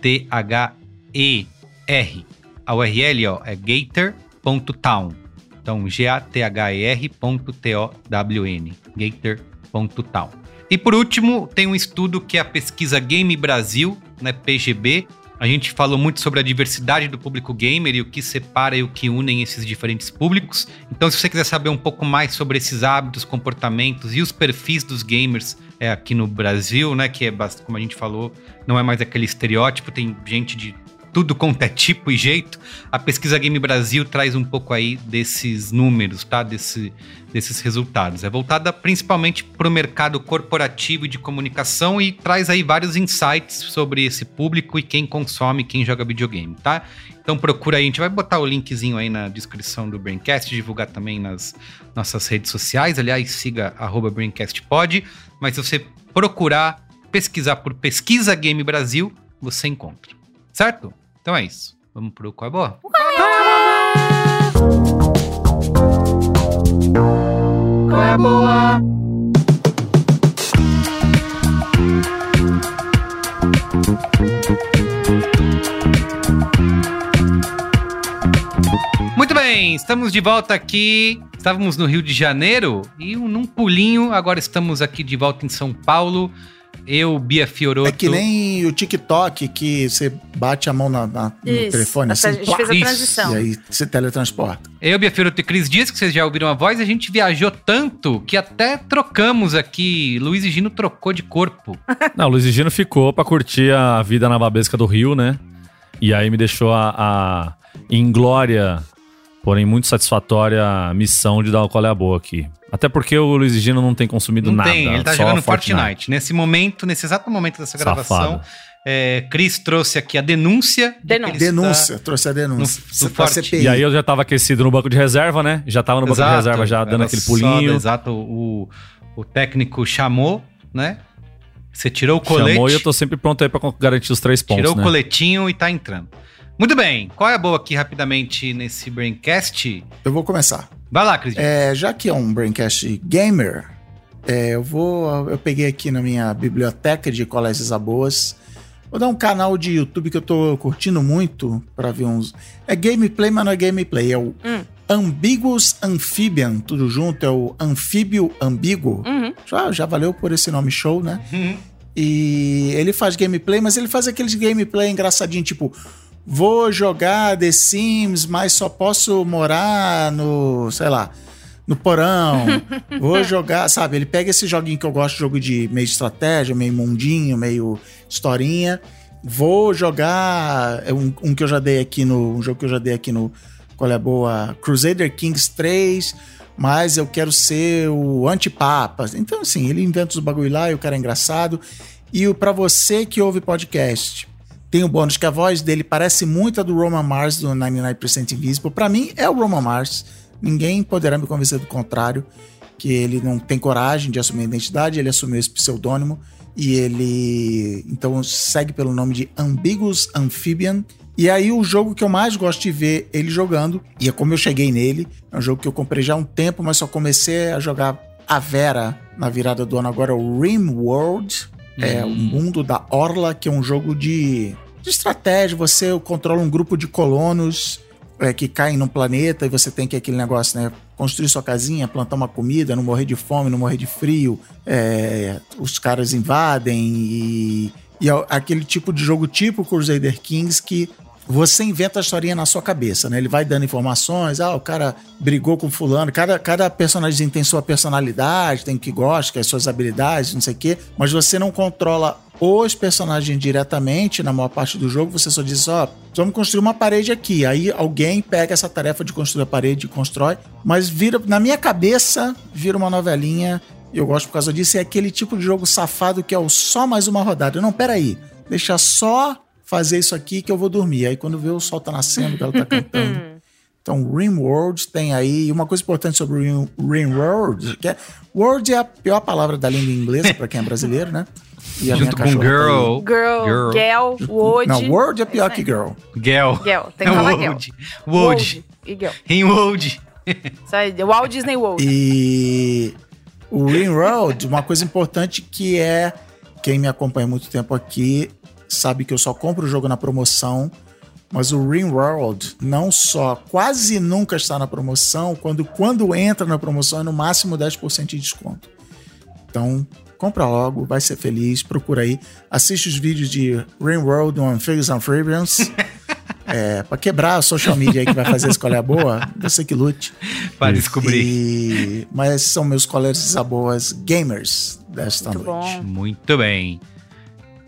T H E R. A URL ó, é gator.town. Então, G-A-T-H-E-R.T-O-W-N. Gator.town. E por último, tem um estudo que é a pesquisa Game Brasil, né, PGB. A gente falou muito sobre a diversidade do público gamer e o que separa e o que unem esses diferentes públicos. Então, se você quiser saber um pouco mais sobre esses hábitos, comportamentos e os perfis dos gamers é, aqui no Brasil, né, que é, como a gente falou, não é mais aquele estereótipo, tem gente de tudo quanto é tipo e jeito, a pesquisa Game Brasil traz um pouco aí desses números, tá? Desse, desses resultados. É voltada principalmente para o mercado corporativo e de comunicação e traz aí vários insights sobre esse público e quem consome, quem joga videogame, tá? Então procura aí, a gente vai botar o linkzinho aí na descrição do Braincast, divulgar também nas nossas redes sociais. Aliás, siga BraincastPod, mas se você procurar pesquisar por Pesquisa Game Brasil, você encontra. Certo? Então é isso. Vamos pro Qual é Boa? Qual é boa? Muito bem, estamos de volta aqui. Estávamos no Rio de Janeiro e num pulinho, agora estamos aqui de volta em São Paulo. Eu, Bia Fioroto. É que nem o TikTok, que você bate a mão na, na- no Isso. telefone assim, a gente fez a Isso. transição. e aí se teletransporta. Eu, Bia Fioroto e Cris Dias, que vocês já ouviram a voz, a gente viajou tanto que até trocamos aqui. Luiz e Gino trocou de corpo. Não, o Luiz e Gino ficou pra curtir a vida na Babesca do Rio, né? E aí me deixou a, a inglória, porém muito satisfatória, missão de dar o qual é a boa aqui. Até porque o Luiz Gino não tem consumido Não nada. tem, ele tá só jogando Fortnite. Nesse momento, nesse exato momento dessa gravação, Safado. é, Cris trouxe aqui a denúncia. Denúncia. Denúncia, trouxe a denúncia. no- Você no forte. CPI. E aí eu já tava aquecido no banco de reserva, né? Já tava no banco de reserva já dando era aquele só- pulinho. exato, o, o técnico chamou, né? Você tirou o colete. Chamou e eu tô sempre pronto aí pra garantir os três pontos, Tirou né? o coletinho e tá entrando. Muito bem, qual é a boa aqui rapidamente nesse Braincast? Eu vou começar. Vai lá, Cris. É, já que é um Braincast gamer, é, eu vou. Eu peguei aqui na minha biblioteca de colégios boas. Vou dar um canal de YouTube que eu tô curtindo muito pra ver uns. É gameplay, mas não é gameplay. É o Hum. Ambiguous Amphibian, tudo junto. É o Anfíbio Ambíguo. Uhum. Já, já valeu por esse nome show, né? Uhum. E ele faz gameplay, mas ele faz aqueles gameplay engraçadinho, tipo, vou jogar The Sims, mas só posso morar no, sei lá, no porão. vou jogar, sabe? Ele pega esse joguinho que eu gosto, jogo de meio estratégia, meio mundinho, meio historinha. Vou jogar é um, um que eu já dei aqui no, um jogo que eu já dei aqui no qual é boa, Crusader Kings 3, mas eu quero ser o antipapa. Então assim, ele inventa os bagulho lá e o cara é engraçado. E para você que ouve podcast, tem o bônus que a voz dele parece muito a do Roman Mars do 99% Invisible. Para mim é o Roman Mars. Ninguém poderá me convencer do contrário, que ele não tem coragem de assumir a identidade, ele assumiu esse pseudônimo e ele então segue pelo nome de Ambiguous Amphibian. E aí o jogo que eu mais gosto de ver ele jogando, e é como eu cheguei nele, é um jogo que eu comprei já há um tempo, mas só comecei a jogar a Vera na virada do ano agora, o Rim World. É o mundo da Orla, que é um jogo de, de estratégia. Você controla um grupo de colonos é, que caem num planeta e você tem que aquele negócio, né? Construir sua casinha, plantar uma comida, não morrer de fome, não morrer de frio. É, os caras invadem e, e é aquele tipo de jogo tipo Crusader Kings que você inventa a historinha na sua cabeça, né? Ele vai dando informações, ah, o cara brigou com fulano, cada, cada personagem tem sua personalidade, tem que gosta, as suas habilidades, não sei o quê, mas você não controla os personagens diretamente na maior parte do jogo, você só diz, ó, vamos construir uma parede aqui. Aí alguém pega essa tarefa de construir a parede e constrói, mas vira, na minha cabeça, vira uma novelinha. Eu gosto por causa disso, é aquele tipo de jogo safado que é o só mais uma rodada. Não, peraí, deixa só fazer isso aqui que eu vou dormir. Aí quando vê o sol tá nascendo, que ela tá cantando. Então, Rimworld tem aí. Uma coisa importante sobre Rim, Rimworld, que é. World é a pior palavra da língua inglesa para quem é brasileiro, né? E a Junto com cachorra tá Girl. Girl, Girl. Girl. Não, World é pior que. Girl. Girl. Girl, tem que falar Girl. Wold. Wold. E Girl. Rimwold. Isso aí, Walt Disney World. E o Rimworld, uma coisa importante que é. Quem me acompanha há muito tempo aqui sabe que eu só compro o jogo na promoção. Mas o Rimworld não só quase nunca está na promoção, quando, quando entra na promoção é no máximo 10% de desconto. Então, compra logo, vai ser feliz, procura aí. Assiste os vídeos de Rimworld on Figs and Freebians. é, pra quebrar a social media aí que vai fazer a escolha boa, você que lute. Para descobrir. E- Mas são meus colegas boas gamers desta Muito noite. bom. Muito bem.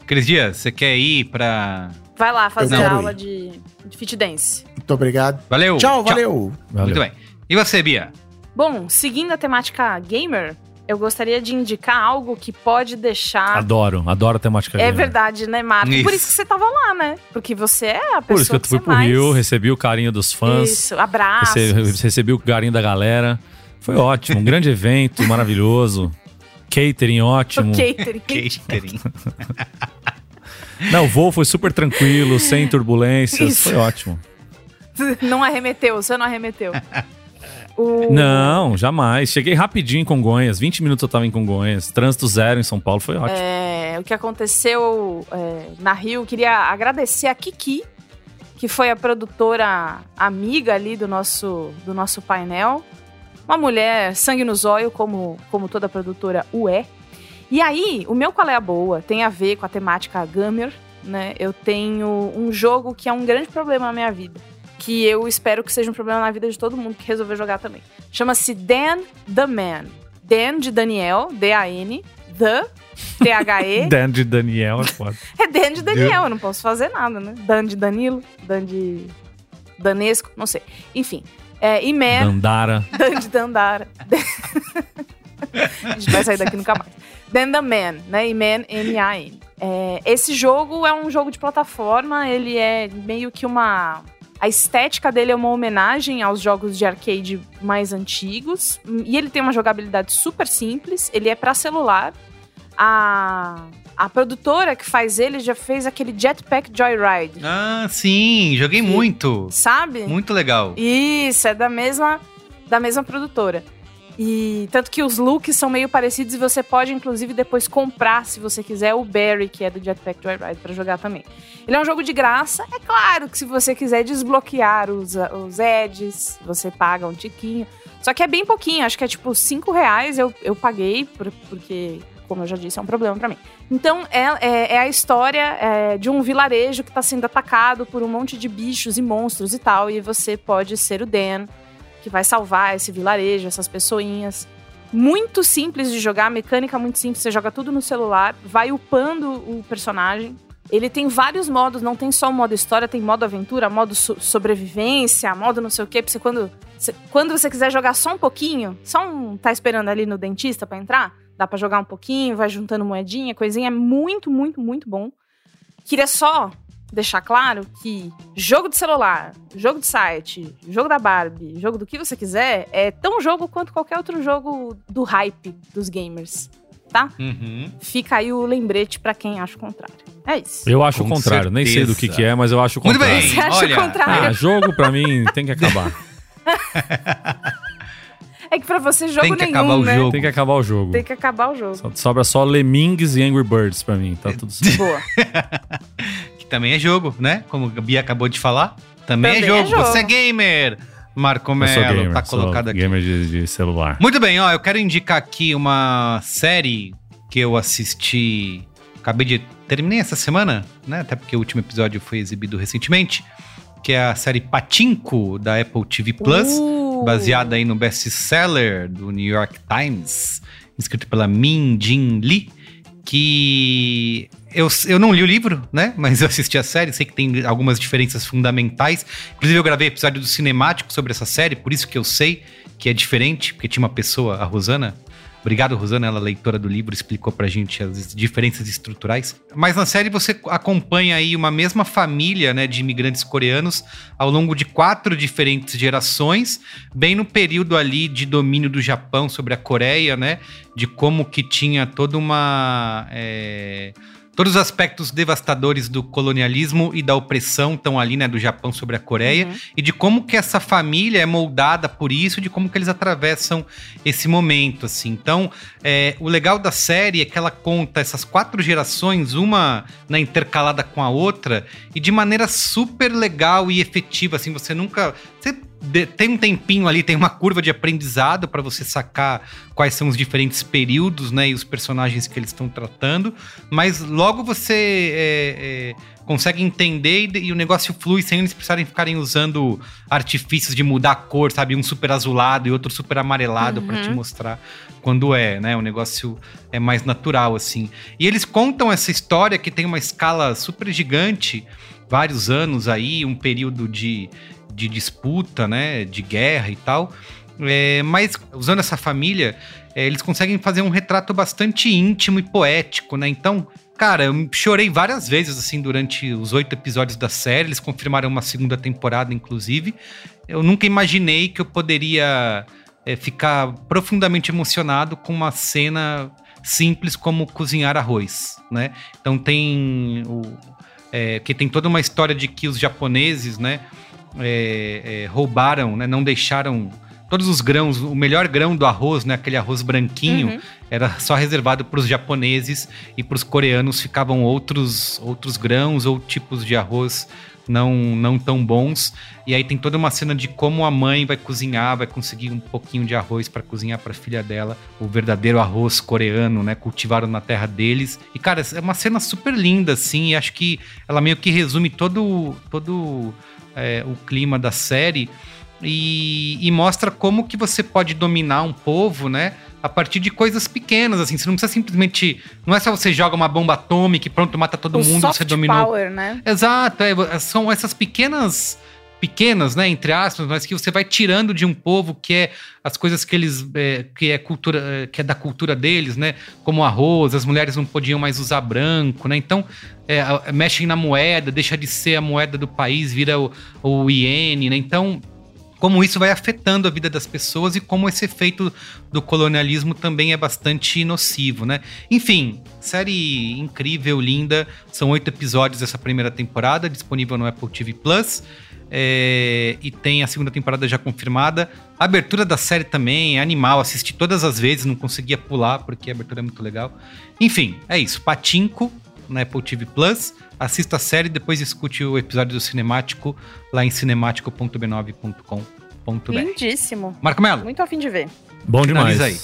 Cris Dias, você quer ir pra. Vai lá fazer quero aula de, de fit dance. Muito obrigado. Valeu. Tchau, valeu. Valeu. Muito bem. E você, Bia? Bom, seguindo a temática gamer, eu gostaria de indicar algo que pode deixar. Adoro, adoro a temática É gamer. verdade, né, Marco? Por Isso. isso que você tava lá, né? Porque você é a pessoa Por isso que eu fui pro mais... Rio, recebi o carinho dos fãs, Isso, abraços. recebi, recebi o carinho da galera. Foi ótimo, um grande evento, maravilhoso. Catering ótimo. O catering. Catering. Não, o voo foi super tranquilo, sem turbulências, Isso. foi ótimo. Não arremeteu, você não arremeteu. O- Não, jamais. Cheguei rapidinho em Congonhas, 20 minutos eu tava em Congonhas. Trânsito zero em São Paulo, foi ótimo. É, o que aconteceu é, na Rio, eu queria agradecer a Kiki, que foi a produtora amiga ali do nosso, do nosso painel. Uma mulher sangue no zóio, como, como toda produtora o é. E aí, o meu Qual é a Boa tem a ver com a temática gamer, né? Eu tenho um jogo que é um grande problema na minha vida. Que eu espero que seja um problema na vida de todo mundo que resolver jogar também. Chama-se Dan the Man. Dan de Daniel, D-A-N, The, T-H-E. Dan de Daniel é foda. É Dan de Daniel, eu não posso fazer nada, né? Dan de Danilo, Dan de Danesco, não sei. Enfim. É, Man, Dandara. Dan de Dandara. A gente vai sair daqui nunca mais. Dan the Man, né? E Man. É, esse jogo é um jogo de plataforma, ele é meio que uma. A estética dele é uma homenagem aos jogos de arcade mais antigos. E ele tem uma jogabilidade super simples. Ele é pra celular. A, a produtora que faz ele já fez aquele Jetpack Joyride. Ah, sim, joguei Que- muito. Sabe? Muito legal. Isso, é da mesma, da mesma produtora. E tanto que os looks são meio parecidos e você pode, inclusive, depois comprar, se você quiser, o Barry, que é do Jetpack Joyride, pra jogar também. Ele é um jogo de graça. É claro que se você quiser desbloquear os, os ads, você paga um tiquinho. Só que é bem pouquinho, acho que é tipo 5 reais eu, eu paguei, por- porque como eu já disse, é um problema pra mim. Então, é, é, é a história é, de um vilarejo que tá sendo atacado por um monte de bichos e monstros e tal, e você pode ser o Dan, que vai salvar esse vilarejo, essas pessoinhas. Muito simples de jogar, mecânica muito simples, você joga tudo no celular, vai upando o personagem. Ele tem vários modos, não tem só o modo história, tem modo aventura, modo so sobrevivência, modo não sei o quê, pra você quando, você, quando você quiser jogar só um pouquinho, só um tá esperando ali no dentista para entrar, dá para jogar um pouquinho, vai juntando moedinha, coisinha, é muito, muito, muito bom. Queria só deixar claro que jogo de celular, jogo de site, jogo da Barbie, jogo do que você quiser, é tão jogo quanto qualquer outro jogo do hype dos gamers, tá? Uhum. Fica aí o lembrete pra quem acha o contrário. É isso. Eu acho Com o contrário. Nem sei do que, certeza. que é, mas eu acho o Muito contrário. bem. Você acha olha, o contrário? Ah, jogo pra mim tem que acabar. É que pra você jogo Tem que nenhum, acabar o né? jogo. Tem que acabar o jogo. Tem que acabar o jogo. Só- Sobra só Lemmings e Angry Birds pra mim. Tá tudo certo. Boa. Que também é jogo, né? Como a Bia acabou de falar. Também, é, Também jogo. é jogo. Você é gamer. Marco Eu sou Melo gamer. tá sou colocado aqui. gamer de, de celular. Muito bem, ó, eu quero indicar aqui uma série que eu assisti, acabei de terminei essa semana, né? Até porque o último episódio foi exibido recentemente, que é a série Patinco da Apple TV Plus, Uh. Baseada aí no best-seller do New York Times, escrito pela Min Jin Lee, que eu, eu não li o livro, né? Mas eu assisti a série, sei que tem algumas diferenças fundamentais. Inclusive, eu gravei episódio do Cinemático sobre essa série, por isso que eu sei que é diferente, porque tinha uma pessoa, a Rosana. Obrigado, Rosana, ela leitora do livro, explicou pra gente as diferenças estruturais. Mas na série você acompanha aí uma mesma família, né, de imigrantes coreanos ao longo de quatro diferentes gerações, bem no período ali de domínio do Japão sobre a Coreia, né, de como que tinha toda uma é, Todos os aspectos devastadores do colonialismo e da opressão estão ali, né, do Japão sobre a Coreia, Uhum. e de como que essa família é moldada por isso, de como que eles atravessam esse momento, assim. Então, é, o legal da série é que ela conta essas quatro gerações, uma na intercalada com a outra, e de maneira super legal e efetiva, assim, você nunca... Você de- tem um tempinho ali, tem uma curva de aprendizado para você sacar quais são os diferentes períodos, né, e os personagens que eles estão tratando, mas logo você é, é, consegue entender e, e o negócio flui sem eles precisarem ficarem usando artifícios de mudar a cor, sabe, um super azulado e outro super amarelado para te mostrar quando é, né, o negócio é mais natural assim. E eles contam essa história que tem uma escala super gigante, vários anos aí, um período de de disputa, né, de guerra e tal. É, mas usando essa família, é, eles conseguem fazer um retrato bastante íntimo e poético, né? Então, cara, eu chorei várias vezes assim durante os oito episódios da série. Eles confirmaram uma segunda temporada, inclusive. Eu nunca imaginei que eu poderia é, ficar profundamente emocionado com uma cena simples como cozinhar arroz, né? Então tem o é, que tem toda uma história de que os japoneses, né? É, é, roubaram, né, não deixaram todos os grãos, o melhor grão do arroz, né, aquele arroz branquinho, Uhum. era só reservado para os japoneses e para os coreanos ficavam outros outros grãos ou tipos de arroz não não tão bons. E aí tem toda uma cena de como a mãe vai cozinhar, vai conseguir um pouquinho de arroz para cozinhar para a filha dela, o verdadeiro arroz coreano, né, cultivado na terra deles. E cara, é uma cena super linda assim, e acho que ela meio que resume todo todo é, o clima da série e, e mostra como que você pode dominar um povo, né? A partir de coisas pequenas, assim. Você não precisa simplesmente. Não é só você joga uma bomba atômica e pronto, mata todo o mundo, soft você dominou. power, né? Exato, é, são essas pequenas pequenas, né, entre aspas, mas que você vai tirando de um povo que é as coisas que eles é, que é cultura é, que é da cultura deles, né, como arroz, as mulheres não podiam mais usar branco, né, então é, mexem na moeda, deixa de ser a moeda do país, vira o, o iene, né, então como isso vai afetando a vida das pessoas e como esse efeito do colonialismo também é bastante nocivo, né? Enfim, série incrível, linda. São oito episódios dessa primeira temporada, disponível no Apple TV Plus. É, e tem a segunda temporada já confirmada. A abertura da série também é animal. Assisti todas as vezes, não conseguia pular porque a abertura é muito legal. Enfim, é isso. Patinco na Apple TV Plus. Assista a série, depois escute o episódio do Cinemático lá em cinemático.b9.com.br. Lindíssimo. Marco Melo, Muito afim de ver. Bom demais. Finaliza aí.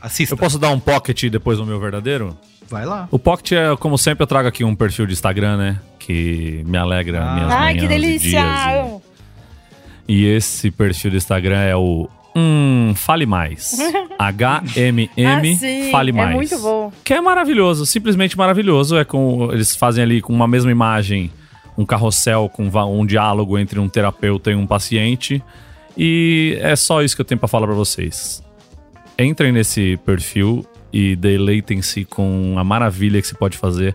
Assista. Eu posso dar um pocket depois no meu verdadeiro? Vai lá. O Pocket é, como sempre, eu trago aqui um perfil de Instagram, né? Que me alegra Ah. minhas Ai, que manhãs e delícia! dias amo. E, e esse perfil do Instagram é o Hum, Fale Mais. HMM Ah, sim, Fale é Mais. muito bom. Que é maravilhoso, simplesmente maravilhoso. É com eles fazem ali com uma mesma imagem um carrossel com um diálogo entre um terapeuta e um paciente. E é só isso que eu tenho pra falar pra vocês. Entrem nesse perfil e deleitem-se com a maravilha que se pode fazer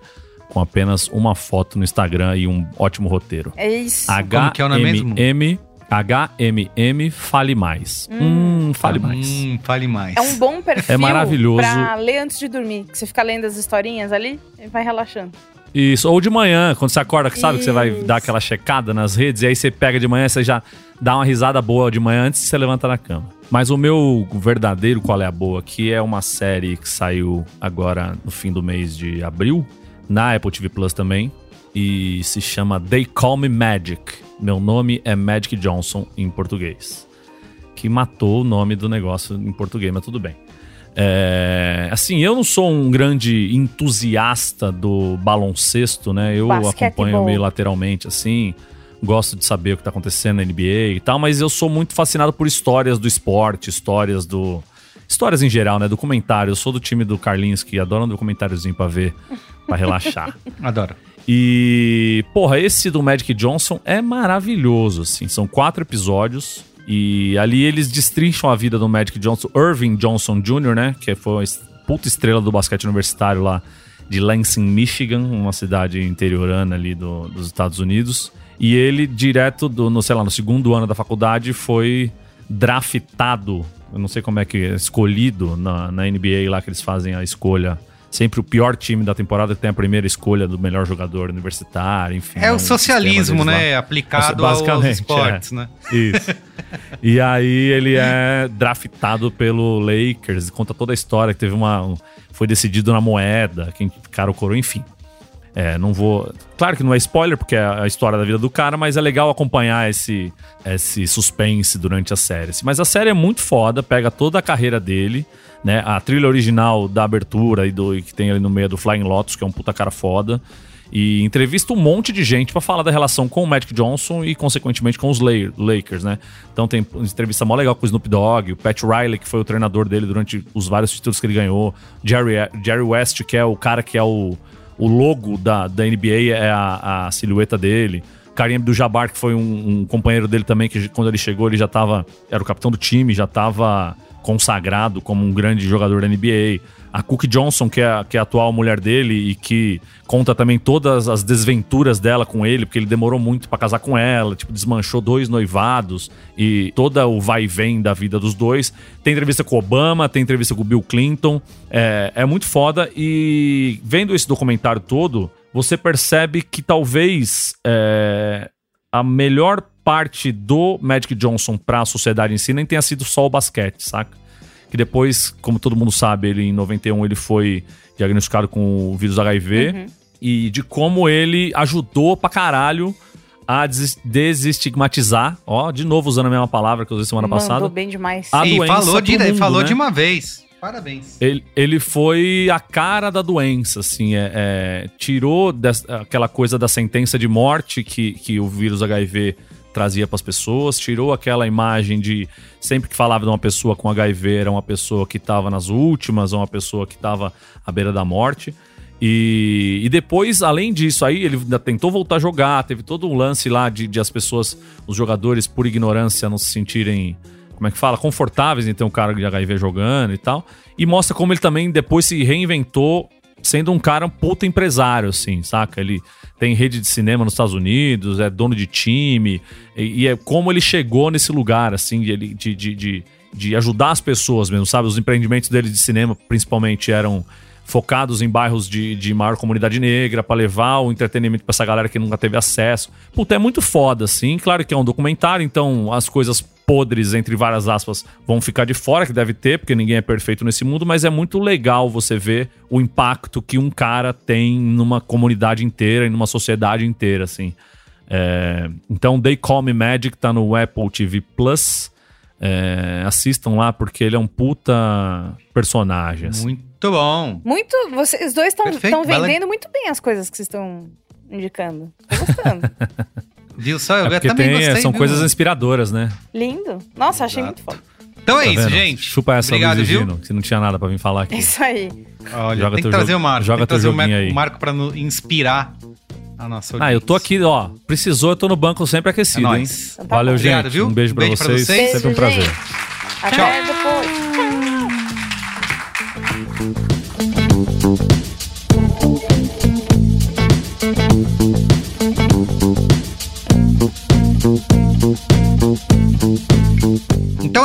com apenas uma foto no Instagram e um ótimo roteiro. É isso. Como que é o nome mesmo? HMM HMM Fale Mais. Hum, fale mais. Hum, fale mais. É um bom perfil É maravilhoso. pra ler antes de dormir. Que você fica lendo as historinhas ali e vai relaxando. Isso, ou de manhã, quando você acorda, que sabe que você vai Isso. dar aquela checada nas redes, e aí você pega de manhã, você já dá uma risada boa de manhã antes de você levantar da cama. Mas o meu verdadeiro Qual é a Boa, que é uma série que saiu agora no fim do mês de abril, na Apple TV Plus também, e se chama They Call Me Magic. Meu nome é Magic Johnson em português. Que matou o nome do negócio em português, mas tudo bem. É, assim, eu não sou um grande entusiasta do baloncesto, né? Eu Basquetebol. acompanho meio lateralmente, assim. Gosto de saber o que tá acontecendo na NBA e tal, mas eu sou muito fascinado por histórias do esporte, histórias do. Histórias em geral, né? Documentário. Eu sou do time do Carlinhos, que adora um documentáriozinho pra ver, pra relaxar. Adoro. E, porra, esse do Magic Johnson é maravilhoso, assim. São quatro episódios. E ali eles destrincham a vida do Magic Johnson, Irving Johnson Jr., né? Que foi uma puta estrela do basquete universitário lá de Lansing, Michigan, uma cidade interiorana ali do- dos Estados Unidos. E ele, direto do, no, sei lá, no segundo ano da faculdade, foi draftado. Eu não sei como é que é escolhido na, na NBA lá que eles fazem a escolha. Sempre o pior time da temporada que tem a primeira escolha do melhor jogador universitário, enfim. É o socialismo, deles lá. né? Aplicado aos esportes, né? Isso. e aí ele é draftado pelo Lakers, conta toda a história, que teve uma. um- foi decidido na moeda, quem cara o coroa, enfim. É, não vou. Claro que não é spoiler, porque é a história da vida do cara, mas é legal acompanhar esse, esse suspense durante a série. Mas a série é muito foda, pega toda a carreira dele, né? A trilha original da abertura e do e que tem ali no meio do Flying Lotus, que é um puta cara foda. E entrevista um monte de gente pra falar da relação com o Magic Johnson e, consequentemente, com os La- Lakers, né? Então tem entrevista mó legal com o Snoop Dogg, o Pat Riley, que foi o treinador dele durante os vários títulos que ele ganhou, Jerry, Jerry West, que é o cara que é o, o logo da, da NBA, é a, a silhueta dele. Kareem Abdul-Jabbar, que foi um, um companheiro dele também, que quando ele chegou, ele já tava... Era o capitão do time, já tava consagrado como um grande jogador da NBA. A Cookie Johnson, que é, a- que é a atual mulher dele e que conta também todas as desventuras dela com ele, porque ele demorou muito pra casar com ela, tipo, desmanchou dois noivados e toda o vai e vem da vida dos dois. Tem entrevista com Obama, tem entrevista com Bill Clinton. É, é muito foda e vendo esse documentário todo, você percebe que talvez é, a melhor parte do Magic Johnson pra sociedade em si nem tenha sido só o basquete, saca? Que depois, como todo mundo sabe, ele em 91 ele foi diagnosticado com o vírus HIV e de como ele ajudou pra caralho a des- desestigmatizar, ó, de novo usando a mesma palavra que eu usei semana Mandou passada. bem demais. A e doença falou, de, mundo, falou né? de uma vez. Parabéns. Ele, ele foi a cara da doença, assim, é, é, tirou des- aquela coisa da sentença de morte que, que o vírus HIV trazia para as pessoas, tirou aquela imagem de sempre que falava de uma pessoa com HIV era uma pessoa que estava nas últimas, uma pessoa que estava à beira da morte. E, e depois, além disso, aí ele ainda tentou voltar a jogar, teve todo um lance lá de, de as pessoas, os jogadores, por ignorância, não se sentirem como é que fala, confortáveis em ter um cara de HIV jogando e tal. E mostra como ele também depois se reinventou sendo um cara um puta empresário, assim, saca? Ele tem rede de cinema nos Estados Unidos, é dono de time, e, e é como ele chegou nesse lugar, assim, de, de, de, de, ajudar as pessoas mesmo, sabe? Os empreendimentos dele de cinema, principalmente, eram focados em bairros de, de maior comunidade negra, pra levar o entretenimento pra essa galera que nunca teve acesso. Puta, é muito foda, assim. Claro que é um documentário, então as coisas podres, entre várias aspas, vão ficar de fora, que deve ter, porque ninguém é perfeito nesse mundo, mas é muito legal você ver o impacto que um cara tem numa comunidade inteira e numa sociedade inteira, assim. É, então, They Call Me Magic tá no Apple TV Plus. É, assistam lá porque ele é um puta personagem. assim. Muito bom. Muito. Vocês dois estão vendendo muito bem as coisas que vocês estão indicando. Tô gostando. Viu só? Eu É porque também tem, gostei. são viu? coisas inspiradoras, né? Lindo. Nossa, achei Exato. muito foda. Então é Tá isso, vendo? gente. Chupa essa, Obrigado, Luiz viu? Gino, que você não tinha nada pra vir falar É aqui. isso aí. Olha, Joga tem que trazer jogo- o Marco. joga tem trazer o joguinho Mar- aí. o Marco pra no- inspirar a nossa Ah, eu tô aqui, ó. Precisou, eu tô no banco sempre É aquecido, hein? nóis. Então tá Valeu, bom. gente. Obrigado, viu? Um beijo pra Beijo pra vocês. vocês. Sempre um Beijo, prazer. gente. Até depois.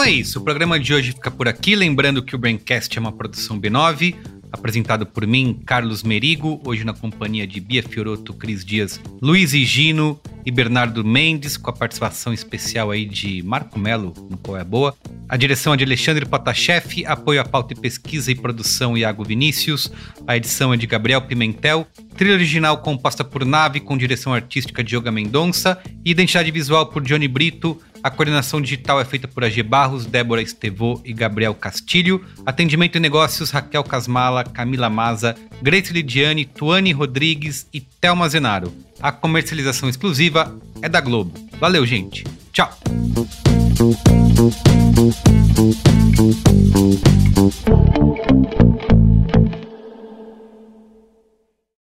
Então é isso, o programa de hoje fica por aqui. Lembrando que o Braincast é uma produção B9, apresentado por mim, Carlos Merigo, hoje na companhia de Bia Fioroto, Cris Dias, Luiz Higino e Bernardo Mendes, com a participação especial aí de Marco Melo, no Qual é Boa. A direção é de Alexandre Potashev, apoio à pauta e pesquisa e produção Iago Vinícius, a edição é de Gabriel Pimentel, trilha original composta por Nave, com direção artística de Yoga Mendonça e identidade visual por Johnny Brito, a coordenação digital é feita por AG Barros, Débora Estevô e Gabriel Castilho. Atendimento e negócios, Raquel Casmala, Camila Maza, Grace Lidiane, Tuane Rodrigues e Thelma Zenaro. A comercialização exclusiva é da Globo. Valeu, gente. Tchau.